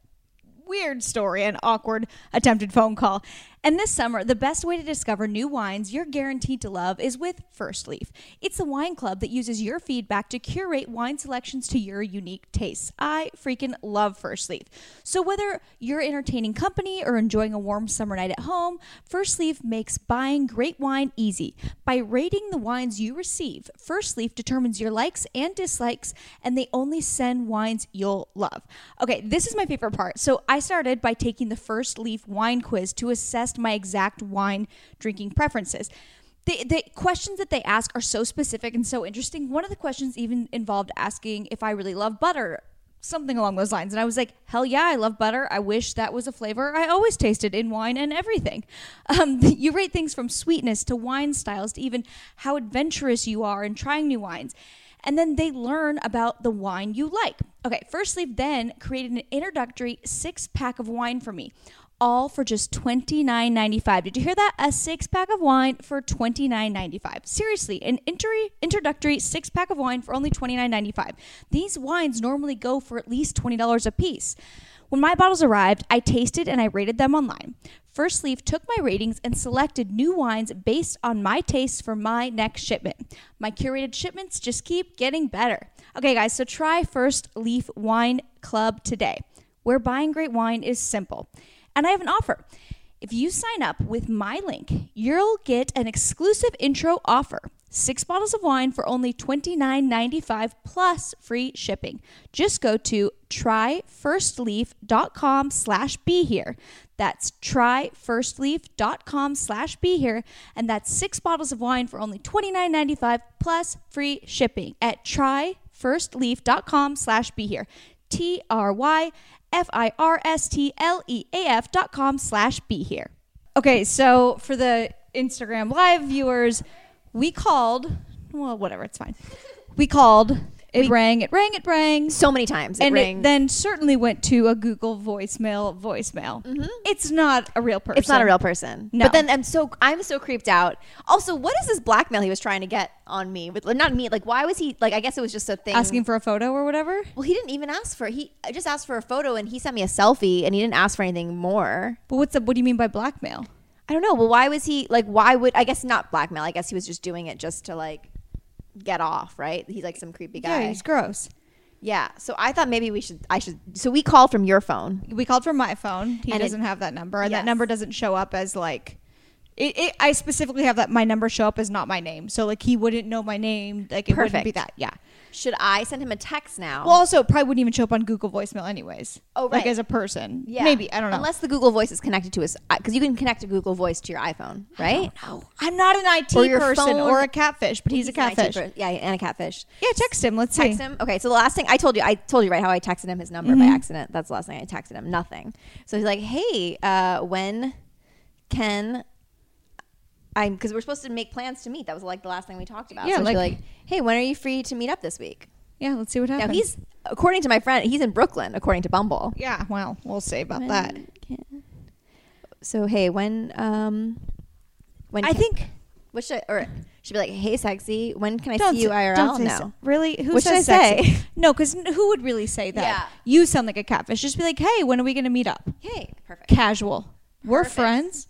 weird story and awkward attempted phone call. And this summer, the best way to discover new wines you're guaranteed to love is with Firstleaf. It's a wine club that uses your feedback to curate wine selections to your unique tastes. I freaking love Firstleaf. So whether you're entertaining company or enjoying a warm summer night at home, Firstleaf makes buying great wine easy. By rating the wines you receive, Firstleaf determines your likes and dislikes, and they only send wines you'll love. Okay, this is my favorite part. So I started by taking the Firstleaf wine quiz to assess my exact wine drinking preferences. The, the questions that they ask are so specific and so interesting. One of the questions even involved asking if I really love butter, something along those lines. And I was like, hell yeah, I love butter. I wish that was a flavor I always tasted in wine and everything. Um, you rate things from sweetness to wine styles to even how adventurous you are in trying new wines. And then they learn about the wine you like. Okay, Firstleaf then created an introductory six pack of wine for me all for just $29.95. Did you hear that? A six pack of wine for $29.95. Seriously, an intro- introductory six pack of wine for only $29.95. These wines normally go for at least $20 a piece. When my bottles arrived, I tasted and I rated them online. Firstleaf took my ratings and selected new wines based on my tastes for my next shipment. My curated shipments just keep getting better. Okay, guys, so try Firstleaf Wine Club today, where buying great wine is simple. And I have an offer. If you sign up with my link, you'll get an exclusive intro offer. Six bottles of wine for only $29.95 plus free shipping. Just go to tryfirstleaf.com slash be here. That's tryfirstleaf.com slash be here. And that's six bottles of wine for only $29.95 plus free shipping at tryfirstleaf.com slash be here. T R Y F I R S T L E A F dot com slash be here. Okay, so for the Instagram live viewers, we called, well, whatever, it's fine. We called, it rang, it rang, it rang. So many times it and rang. it then certainly went to a Google voicemail voicemail. It's not a real person. Mm-hmm. It's not a real person. No. But then I'm so I'm so creeped out. Also, what is this blackmail he was trying to get on me? With not me. Like, why was he like? I guess it was just a thing. asking for a photo or whatever. Well, he didn't even ask for. It. He I just asked for a photo, and he sent me a selfie, and he didn't ask for anything more. But what's the, what do you mean by blackmail? I don't know. Well, why was he like? Why would I guess not blackmail? I guess he was just doing it just to like get off, right? He's like some creepy guy. Yeah, he's gross. Yeah. So I thought maybe we should. I should. So we called from your phone. We called from my phone. He And doesn't have that number, and Yes. that number doesn't show up as like. It, it, I specifically have that my number show up as not my name, so like he wouldn't know my name. Like it wouldn't be that. Yeah. Should I send him a text now? Well, also it probably wouldn't even show up on Google voicemail anyways. Oh, right. Like as a person. yeah. Maybe I don't know. Unless the Google Voice is connected to his, because you can connect a Google Voice to your iPhone, right? No, I'm not an IT Or person phone- or a catfish, but he's, a catfish. yeah, and a catfish. Yeah, text him. Let's Text see. him. Okay, so the last thing I told you, I told you right how I texted him his number by accident. That's the last thing I texted him. Nothing. So he's like, "Hey, uh, when can I?" Because we're supposed to make plans to meet. That was like the last thing we talked about. Yeah, so like- like, "Hey, when are you free to meet up this week?" Yeah, let's see what happens. Now he's, according to my friend, he's in Brooklyn. According to Bumble. yeah. Well, we'll see about When that. can- So hey, when um, when I can- think. what should or should be like, "Hey, sexy, when can I Don't see you IRL?" don't say no. so. Really? Who What should I sexy? say? No, because who would really say that? Yeah. You sound like a catfish. Just be like, hey, when are we going to meet up? Hey, perfect. Casual. We're Perfect. friends.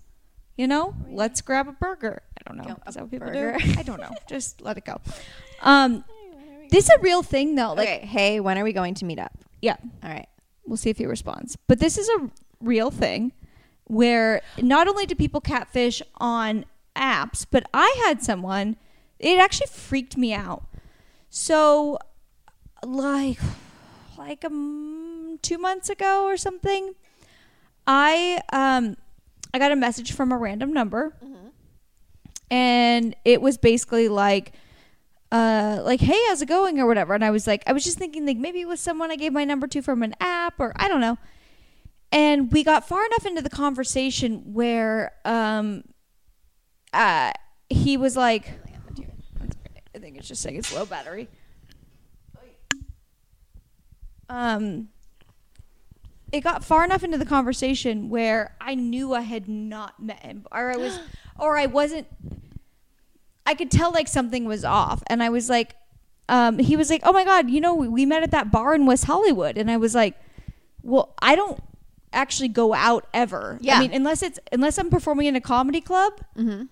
You know, let's grab a burger. I don't know. Is that what people burger. do? I don't know. Just let it go. Um, this is a real thing though. Like, okay, hey, when are we going to meet up? yeah, All right. we'll see if he responds. But this is a real thing where not only do people catfish on apps, but I had someone. It actually freaked me out. So, like, like um, two months ago or something, I um, I got a message from a random number, and it was basically like. Uh, like, hey, how's it going, or whatever. And I was like, I was just thinking, like, maybe it was someone I gave my number to from an app, or I don't know. And we got far enough into the conversation where, um, uh, he was like, I think it's just saying it's low battery. Um, it got far enough into the conversation where I knew I had not met him, or I was, or I wasn't. I could tell like something was off, and I was like, um, he was like, "Oh my god, you know, we, we met at that bar in West Hollywood," and I was like, "Well, I don't actually go out ever. Yeah. I mean, unless it's unless I'm performing in a comedy club, Mm-hmm.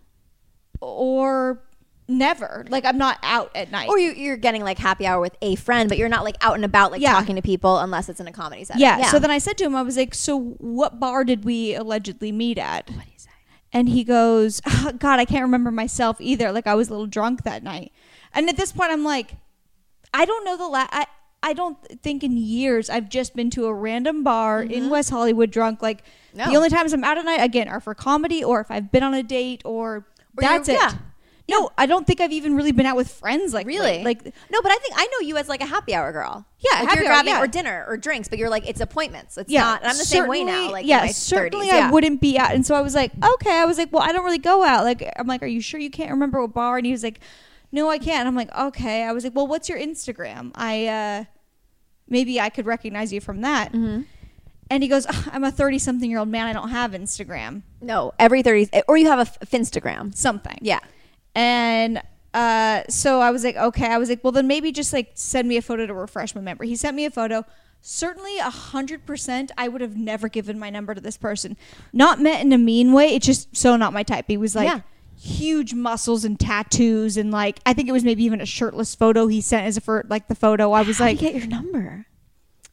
or never. Like I'm not out at night. Or you, you're getting like happy hour with a friend, but you're not like out and about like Yeah. talking to people unless it's in a comedy setting. yeah. So then I said to him, I was like, "So what bar did we allegedly meet at?" what do you say? And he goes, "Ah, God, I can't remember myself either. Like I was a little drunk that night. And at this point, I'm like, I don't know the last I, I don't think in years I've just been to a random bar in West Hollywood drunk. Like No. the only times I'm out at night again are for comedy or if I've been on a date or, Or that's it. yeah. No, I don't think I've even really been out with friends like Really? like no, but I think I know you as like a happy hour girl. Yeah, like happy you're hour, grabbing yeah. or dinner or drinks, but you're like it's appointments. It's yeah, not. And I'm the same way now. Like yeah, certainly 30s. I Yeah. wouldn't be out. And so I was like, okay. I was like, well, I don't really go out. Like, I'm like, are you sure you can't remember what bar? And he was like, no, I can't. And I'm like, okay. I was like, well, what's your Instagram? I uh maybe I could recognize you from that. Mm-hmm. And he goes, "Ugh, I'm a 30 something year old man. I don't have Instagram. No, every 30, or you have a f- Finstagram. Something. Yeah. And uh, so I was like, okay. I was like, well, then maybe just like send me a photo to refresh my memory. He sent me a photo. Certainly, a hundred percent, I would have never given my number to this person. Not meant in a mean way. It's just so not my type. He was like Yeah. huge muscles and tattoos, and like I think it was maybe even a shirtless photo he sent as a for like the photo. I was How do like, you get your number?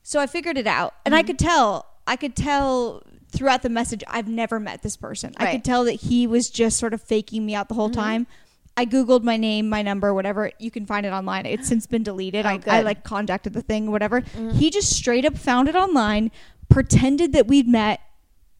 so I figured it out, and I could tell. I could tell throughout the message I've never met this person. I could tell that he was just sort of faking me out the whole time. I googled my name, my number, whatever. You can find it online. It's since been deleted. Oh, I, I like contacted the thing, whatever. Mm-hmm. He just straight up found it online, pretended that we'd met,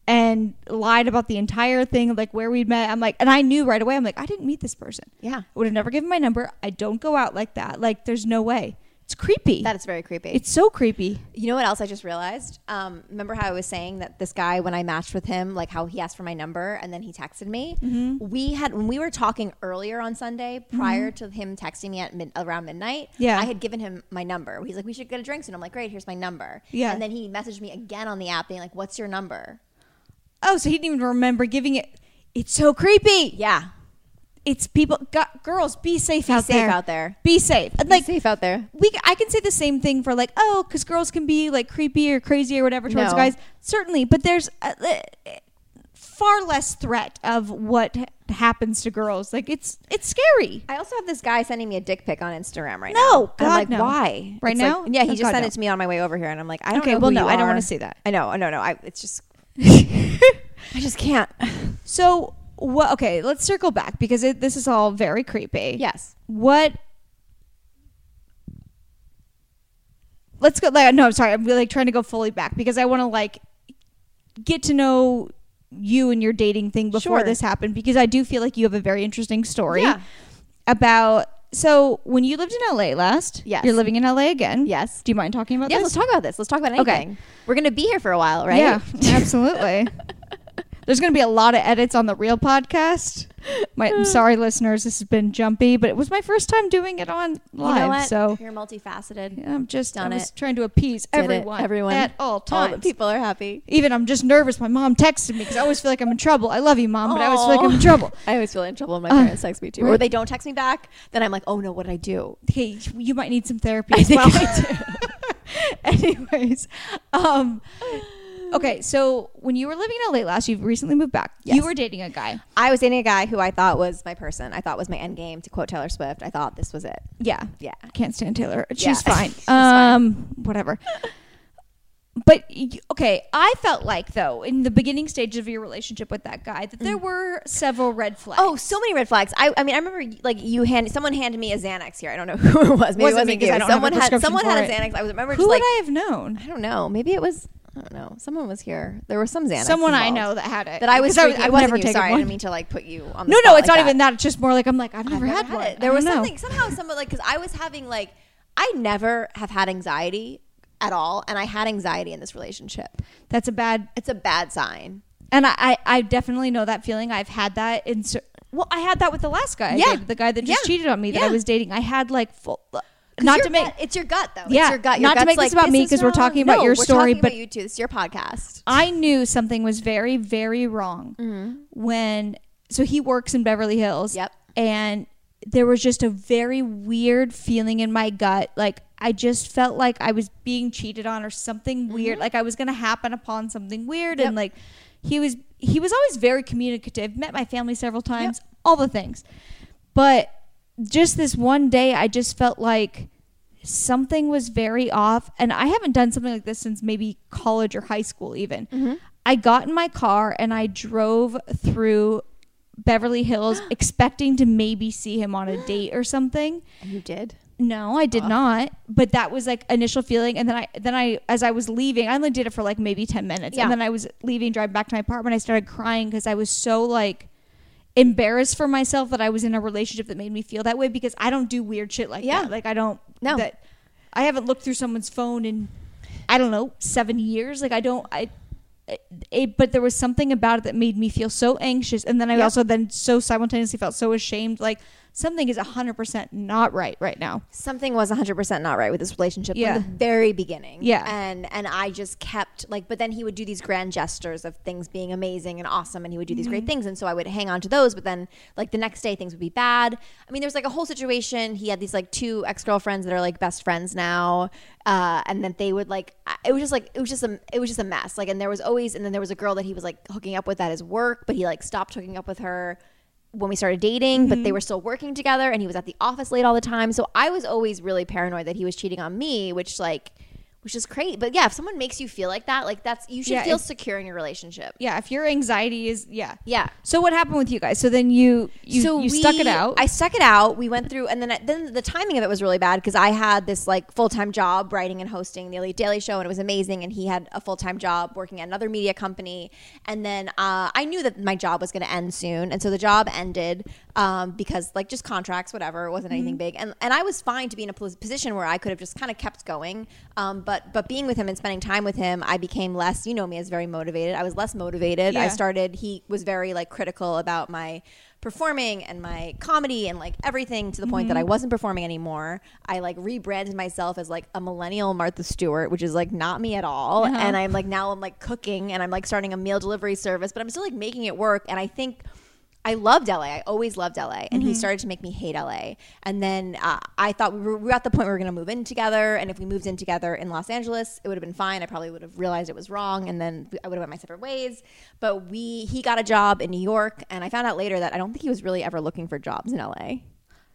and lied about the entire thing, like where we'd met. I'm like, and I knew right away. I'm like, I didn't meet this person. Yeah. I would have never given my number. I don't go out like that. Like, there's no way. It's creepy. That is very creepy. it's so creepy. You know what else I just realized? Um, remember how I was saying that this guy, when I matched with him, like how he asked for my number and then he texted me. We had when we were talking earlier on Sunday, prior to him texting me at mid, around midnight. Yeah. I had given him my number. He's like, "We should get a drink soon." I'm like, "Great, here's my number." Yeah. And then he messaged me again on the app, being like, "What's your number?" Oh, so he didn't even remember giving it. It's so creepy. Yeah. It's people, girls, be safe Be out safe there. out there. Be safe. And Be like safe out there. we, I can say the same thing for like, oh, because girls can be like creepy or crazy or whatever towards No. guys. Certainly, but there's uh, uh, far less threat of what happens to girls. Like it's it's scary. I also have this guy sending me a dick pic on Instagram right No, now. And I'm God, like, no. why? Right It's like- now? yeah, he Oh, just God, sent no. it to me on my way over here, and I'm like, I don't Okay, know. well, no, I don't wanna see that. I know, no, no. I it's just, I just can't. So what? Okay, let's circle back because it, this is all very creepy. Yes. what let's go like no i'm sorry i'm really like, trying to go fully back because i want to like get to know you and your dating thing before Sure. this happened because i do feel like you have a very interesting story Yeah. about so when you lived in la last Yes. you're living in la again Yes. do you mind talking about Yeah, this Yeah, let's talk about this. Let's talk about anything. Okay. We're gonna be here for a while, right? yeah absolutely there's going to be a lot of edits on the real podcast my I'm sorry listeners this has been jumpy but it was my first time doing it on live You know what? so you're multifaceted. Yeah, I'm just Done I was it. trying to appease Did it. everyone, Everyone. at all All times. the people are happy. Even I'm just nervous. My mom texted me because I always feel like I'm in trouble. I love you, mom, but I always feel like I'm in Aw. trouble. I always feel in trouble when my Uh, parents text me too, right. or they don't text me back. Then I'm like, oh no, what did I do? Hey, you might need some therapy I as think well. I Anyways, um, okay. So when you were living in LA last, you've recently moved back. Yes. You were dating a guy. I was dating a guy who I thought was my person. I thought was my end game. To quote Taylor Swift, I thought this was it. Yeah, Yeah. can't stand Taylor. She's Yeah. fine. She's fine. um, whatever. But okay, I felt like though in the beginning stages of your relationship with that guy that there were several red flags. Oh, so many red flags. I, I mean, I remember like you hand someone handed me a Xanax here. I don't know who it was. Maybe Wasn't it wasn't me you. I don't have a someone had someone had a. Xanax. I was remember who just would like I have known? I don't know. Maybe it was I don't know. Someone was here. There was some Xanax. Someone I involved. know that had it. that I was. Because Freaking, I've it wasn't never you. taken Sorry, I one. didn't mean to like put you on. The No, no, spot it's like not even that. It's just more like I'm like I've I've never, had, one. it. There I was don't know. something somehow someone like because I was having like I never have had anxiety at all, and I had anxiety in this relationship. That's a bad. It's a bad sign. And I, I, I definitely know that feeling. I've had that in. cer- Well, I had that with the last guy. I Yeah. dated, the guy that just Yeah. cheated on me that I Yeah. was dating. I had like full. Not to make. gut- it's your gut though. Yeah, it's your gut. Your not to make this like, about me because we're talking about No, your story, talking but- you too. This is your podcast. I knew something was very, very wrong Mm-hmm. when. So he works in Beverly Hills. Yep. And there was just a very weird feeling in my gut. Like I just felt like I was being cheated on or something weird. Like I was going to happen upon something weird. Mm-hmm. Yep. And like he was, he was always very communicative. Met my family several times. All the things. But just this one day, I just felt like something was very off. And I haven't done something like this since maybe college or high school, even. Mm-hmm. I got in my car and I drove through Beverly Hills expecting to maybe see him on a date or something. And you did. No, I did not. But that was like initial feeling, and then I then I as I was leaving, I only did it for like maybe ten minutes, Yeah. and then I was leaving, driving back to my apartment. I started crying because I was so like embarrassed for myself that I was in a relationship that made me feel that way because I don't do weird shit like Yeah. that. Like I don't. No. That I haven't looked through someone's phone in I don't know seven years. Like I don't. I. It, but there was something about it that made me feel so anxious, and then I Yep. also then so simultaneously felt so ashamed. Like something is 100% not right right now. something was 100% not right with this relationship Yeah. from the very beginning Yeah. and and i just kept like but then he would do these grand gestures of things being amazing and awesome and he would do these great Mm-hmm. things and so i would hang on to those but then like the next day things would be bad i mean there's like a whole situation he had these like two ex-girlfriends that are like best friends now uh, and then they would like it was just like it was just a it was just a mess like and there was always and then there was a girl that he was like hooking up with at his work but he like stopped hooking up with her when we started dating, but Mm-hmm. they were still working together and he was at the office late all the time. So I was always really paranoid that he was cheating on me, which like which is great. But yeah, if someone makes you feel like that, like that's you should Yeah, feel if- secure in your relationship. Yeah, if your anxiety is yeah. Yeah. So what happened with you guys? So then you you, so you stuck it out. I stuck it out. We went through, and then I, then the timing of it was really bad because I had this like full time job writing and hosting the Elite Daily Show, and it was amazing. And he had a full time job working at another media company. And then uh, I knew that my job was going to end soon, and so the job ended um, because like just contracts, whatever. It wasn't anything big, and and I was fine to be in a position where I could have just kind of kept going. Um, but but being with him and spending time with him, I became less. You know me as very motivated. I was less motivated. I started. He was very like critical about my performing and my comedy and like everything to the point that Mm-hmm. I wasn't performing anymore. I like rebranded myself as like a millennial Martha Stewart, which is like not me at all. Uh-huh. And I'm like now I'm like cooking and I'm like starting a meal delivery service, but I'm still like making it work. And I think I loved LA. I always loved LA, and Mm-hmm. he started to make me hate LA. And then uh, I thought we were, we were at the point where we were going to move in together. And if we moved in together in Los Angeles, it would have been fine. I probably would have realized it was wrong, and then I would have went my separate ways. But we he got a job in New York, and I found out later that I don't think he was really ever looking for jobs in LA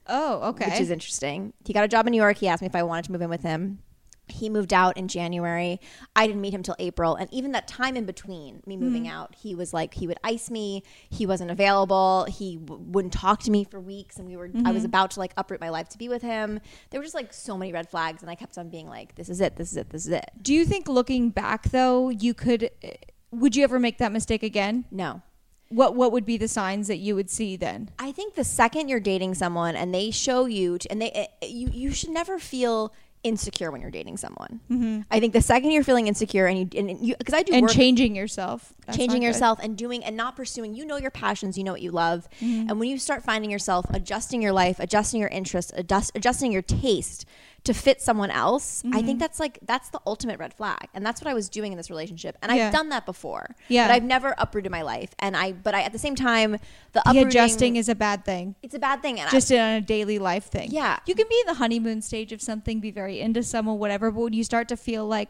oh, okay. which is interesting. He got a job in New York. He asked me if I wanted to move in with him. He moved out in January. I didn't meet him till April, and even that time in between me hmm. moving out, he was like he would ice me. He wasn't available. He w- wouldn't talk to me for weeks, and we were. I was mm-hmm. about to like uproot my life to be with him. There were just like so many red flags, and I kept on being like, "This is it. This is it. This is it." Do you think looking back though, you could eh, would you ever make that mistake again? No, What what would be the signs that you would see then? I think the second you're dating someone and they show you, to, and they eh, you you should never feel insecure when you're dating someone. I think the second you're feeling insecure and you and you because I do And work, changing yourself. That's changing yourself and doing and not pursuing you know your passions you know what you love Mm-hmm. and when you start finding yourself adjusting your life adjusting your interests adjust, adjusting your taste to fit someone else i Mm-hmm. think that's like that's the ultimate red flag and that's what i was doing in this relationship and Yeah. i've done that before Yeah. but i've never uprooted my life and i but i at the same time the, The adjusting is a bad thing. it's a bad thing and I- Just on a daily life thing. Yeah. You can be in the honeymoon stage of something, be very into someone, whatever, but when you start to feel like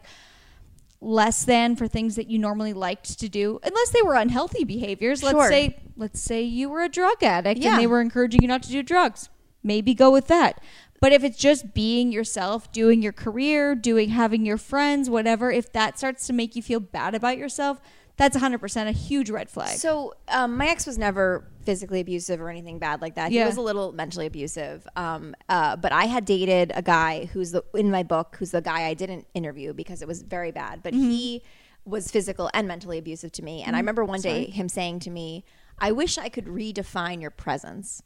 less than for things that you normally liked to do, unless they were unhealthy behaviors. Let's say let's say you were a drug addict Yeah. and they were encouraging you not to do drugs. Maybe go with that. But if it's just being yourself, doing your career, doing having your friends, whatever, if that starts to make you feel bad about yourself, that's 100% a huge red flag. So um, my ex was never physically abusive or anything bad like that. Yeah. He was a little mentally abusive. Um, uh, but I had dated a guy who's the in my book who's the guy I didn't interview because it was very bad. But he was physical and mentally abusive to me. And I remember one day him saying to me, "I wish I could redefine your presence."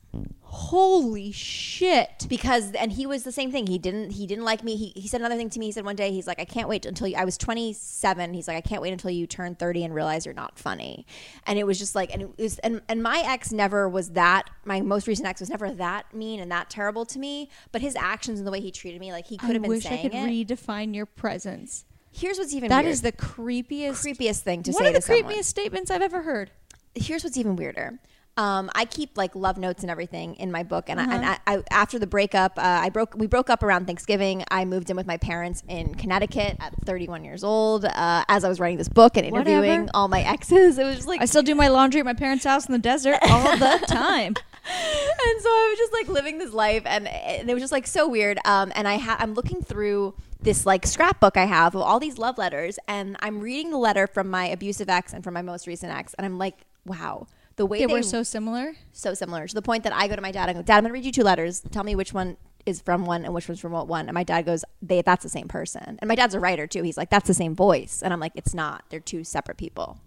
Holy shit. because and he was the same thing he didn't he didn't like me he, he said another thing to me he said one day he's like i can't wait until you i was 27 he's like i can't wait until you turn 30 and realize you're not funny and it was just like and it was and, and my ex never was that my most recent ex was never that mean and that terrible to me but his actions and the way he treated me like he could I have been wish I could it redefine your presence. here's what's even That weird. is the creepiest creepiest thing to one say of the to someone creepiest statements I've ever heard. Here's what's even weirder. Um, I keep like love notes and everything in my book, and, I, and I, I, after the breakup, uh, I broke. We broke up around Thanksgiving. I moved in with my parents in Connecticut at 31 years old. Uh, as I was writing this book and interviewing Whatever. all my exes, it was just like I still do my laundry at my parents' house in the desert all the time. and so I was just like living this life, and, and it was just like so weird. Um, and I ha- I'm looking through this like scrapbook I have of all these love letters, and I'm reading the letter from my abusive ex and from my most recent ex, and I'm like, wow, the way They they, were so similar. so similar to the point that I go to my dad and go, Dad, I'm going to read you two letters. Tell me which one is from one and which one's from what one. And my dad goes, they, that's the same person. And my dad's a writer too. He's like, that's the same voice. And I'm like, it's not. They're two separate people.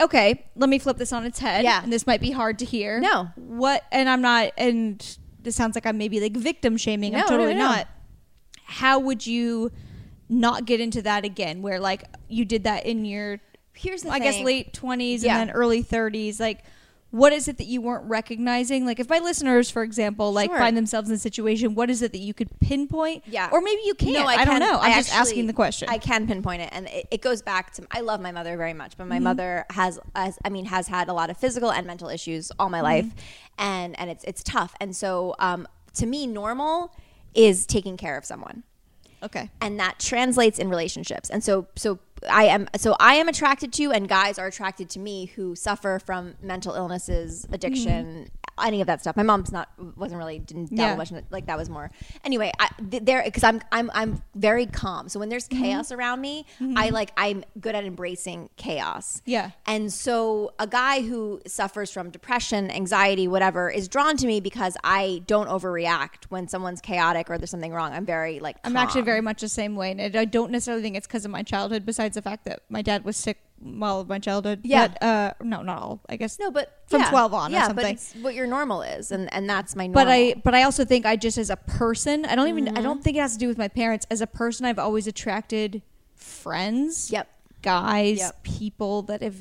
Okay, let me flip this on its head. Yeah. And this might be hard to hear. No. What and I'm not and this sounds like I'm maybe like victim shaming. No, I'm totally no, no. not. How would you not get into that again where like you did that in your Here's the I guess late 20s Yeah. and then early 30s like what is it that you weren't recognizing? Like, if my listeners, for example, like Sure. find themselves in a situation, what is it that you could pinpoint? Yeah. or maybe you can't. No, I, don't know. I'm I just actually- asking the question. I can pinpoint it, and it, it goes back to I love my mother very much, but my Mm-hmm. mother has, has, I mean, has had a lot of physical and mental issues all my Mm-hmm. life, and and it's it's tough. And so, um, to me, normal is taking care of someone okay. and that translates in relationships and so so i am so i am attracted to and guys are attracted to me who suffer from mental illnesses mm-hmm. addiction any of that stuff my mom's not wasn't really didn't dabble Yeah. much in like that was more anyway I, there because i'm i'm i'm very calm so when there's mm-hmm. chaos around me mm-hmm. i like i'm good at embracing chaos Yeah. and so a guy who suffers from depression, anxiety, whatever, is drawn to me because I don't overreact when someone's chaotic or there's something wrong. I'm very like I'm actually very much the same way, and I don't necessarily think it's because of my childhood. Besides the fact that my dad was sick of my childhood. Yeah. But, uh, no, not all. I guess no, but from yeah. 12 on or yeah, something. but it's what your normal is, and and that's my normal. but I but I also think I just as a person, I don't even Mm-hmm. I don't think it has to do with my parents. As a person, I've always attracted friends, Yep. guys, Yep. people that have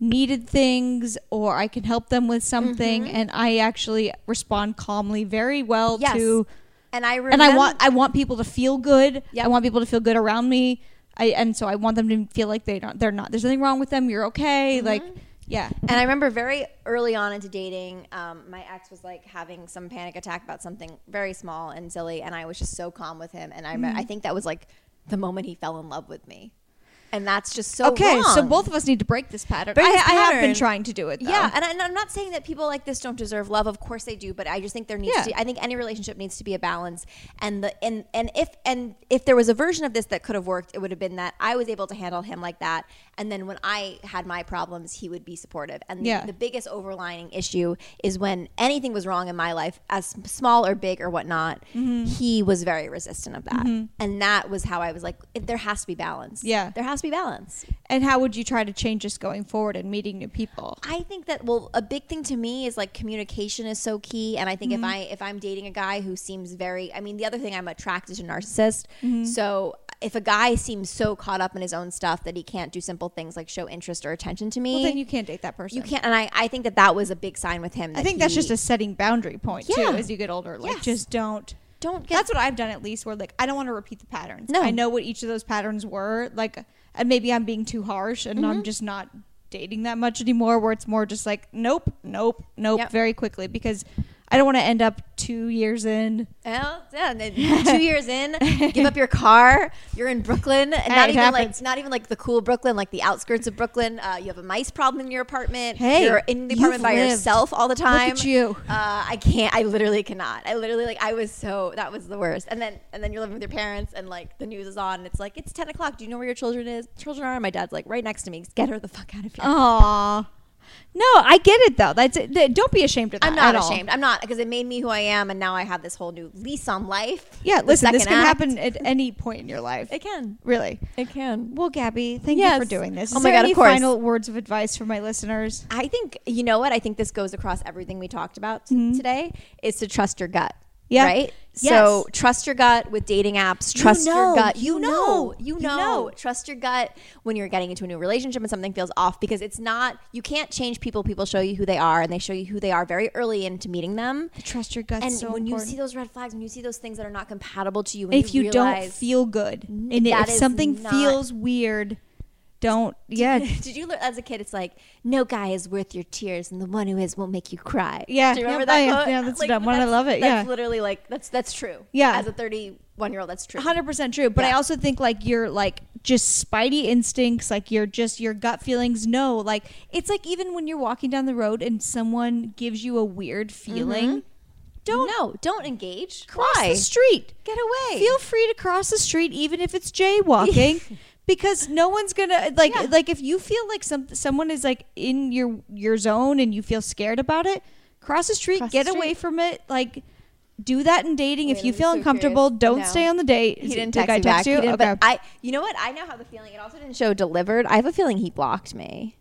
needed things or I can help them with something and I actually respond calmly very well Mm-hmm. Yes. to and I and I want I want people to feel good. Yep. I want people to feel good around me. I and so I want them to feel like they don't they're not there's nothing wrong with them. You're okay. Mm-hmm. Like yeah. And I remember very early on into dating, um, my ex was like having some panic attack about something very small and silly, and I was just so calm with him. And I, mm-hmm. I think that was like the moment he fell in love with me, and that's just so okay, so both of us need to break this pattern. Break I, this I have been trying to do it. Though. Yeah, and, I, and I'm not saying that people like this don't deserve love. Of course they do, but I just think there needs Yeah. to. I think any relationship needs to be a balance. And the and and if and if there was a version of this that could have worked, it would have been that I was able to handle him like that, and then when I had my problems, he would be supportive. And the, Yeah. the biggest overlining issue is when anything was wrong in my life, as small or big or whatnot, Mm-hmm. he was very resistant of that, and that was how I was like, there has to be balance. Yeah. there has to be balance. And how would you try to change this going forward and meeting new people? I think that well, a big thing to me is like communication is so key, and I think Mm-hmm. if I if I'm dating a guy who seems very, I mean, the other thing I'm attracted to narcissists. Mm-hmm. So if a guy seems so caught up in his own stuff that he can't do simple things like show interest or attention to me, Well, then you can't date that person. you can't. And I, I think that that was a big sign with him. I think that's just a setting boundary point Yeah. too as you get older. Like Yes. just don't. don't get That's what I've done at least. Where like I don't want to repeat the patterns. No. I know what each of those patterns were. Like, and maybe I'm being too harsh, and Mm-hmm. I'm just not dating that much anymore. Where it's more just like nope, nope, nope, Yep. very quickly because I don't want to end up two years in. Well, yeah, two years in, give up your car. You're in Brooklyn, and Hey, not even like not even like the cool Brooklyn, like the outskirts of Brooklyn. Uh, you have a mice problem in your apartment. Hey, you're in the apartment by lived. yourself all the time. at you. Uh, I can't. I literally cannot. I literally like. I was so that was the worst. And then and then you're living with your parents, and like the news is on, and it's like it's ten o'clock. Do you know where your children is? Children are. And my dad's like right next to me. Get her the fuck out of here. Aww. No, I get it though. That's it. Don't be ashamed of that. I'm not at all. ashamed. I'm not because it made me who I am, and now I have this whole new lease on life. Yeah, listen, this can act. happen at any point in your life. It can. Really. It can. Well, Gabi, thank you for doing this. Is Oh my there God, of course. final words of advice for my listeners? I think you know what I think this goes across everything we talked about t- Mhm. today is to trust your gut. Yeah. Right. Yes. So trust your gut with dating apps. Trust know, your gut. you You know, know. You you know. Trust your gut when you're getting into a new relationship and something feels off because it's not. You can't change people. People show you who they are, and they show you who they are very early into meeting them. Trust your gut. and so when you see those red flags, when you see those things that are not compatible to you, when if you, don't feel good, and if something feels weird, don't. Yeah, Did you learn as a kid? It's like no guy is worth your tears, and the one who is will make you cry. Yeah. do you remember Yep. that? Yeah. quote? Yeah, that's like, dumb one. I love it. That's Yeah. literally like that's that's true. Yeah. as a thirty-one-year-old, that's true. hundred percent true. But I also think like your like just spidey instincts, like your just your gut feelings. No, like it's like even when you're walking down the road and someone gives you a weird feeling, mm-hmm. don't no, don't engage. cross Why? the street. Get away. Feel free to cross the street, even if it's jaywalking. Because no one's gonna like Yeah. like if you feel like some someone is like in your your zone and you feel scared about it, cross the street, Cross the get street. away from it. Like do that in dating. Wait, if you feel so uncomfortable, curious. don't No. stay on the date. he didn't did text me back. you? He didn't, okay. but I, you know what? I know how the feeling. It also didn't show delivered. I have a feeling he blocked me.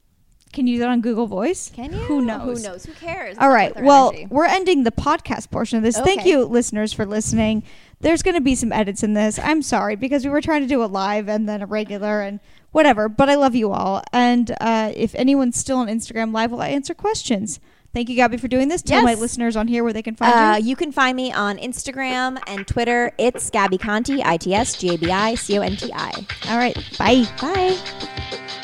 Can you do that on Google Voice? Can you? Who knows? Who knows? Who cares? All right. Well, energy. we're ending the podcast portion of this. Thank you, listeners, for listening. There's going to be some edits in this. I'm sorry because we were trying to do a live and then a regular and whatever. But I love you all. And uh, if anyone's still on Instagram Live, well, I answer questions. Thank you, Gabi, for doing this. Tell my listeners on here where they can find Uh, you. you can find me on Instagram and Twitter. It's Gabi Conti, I T S G A B I C O N T I. All right. Bye. Bye.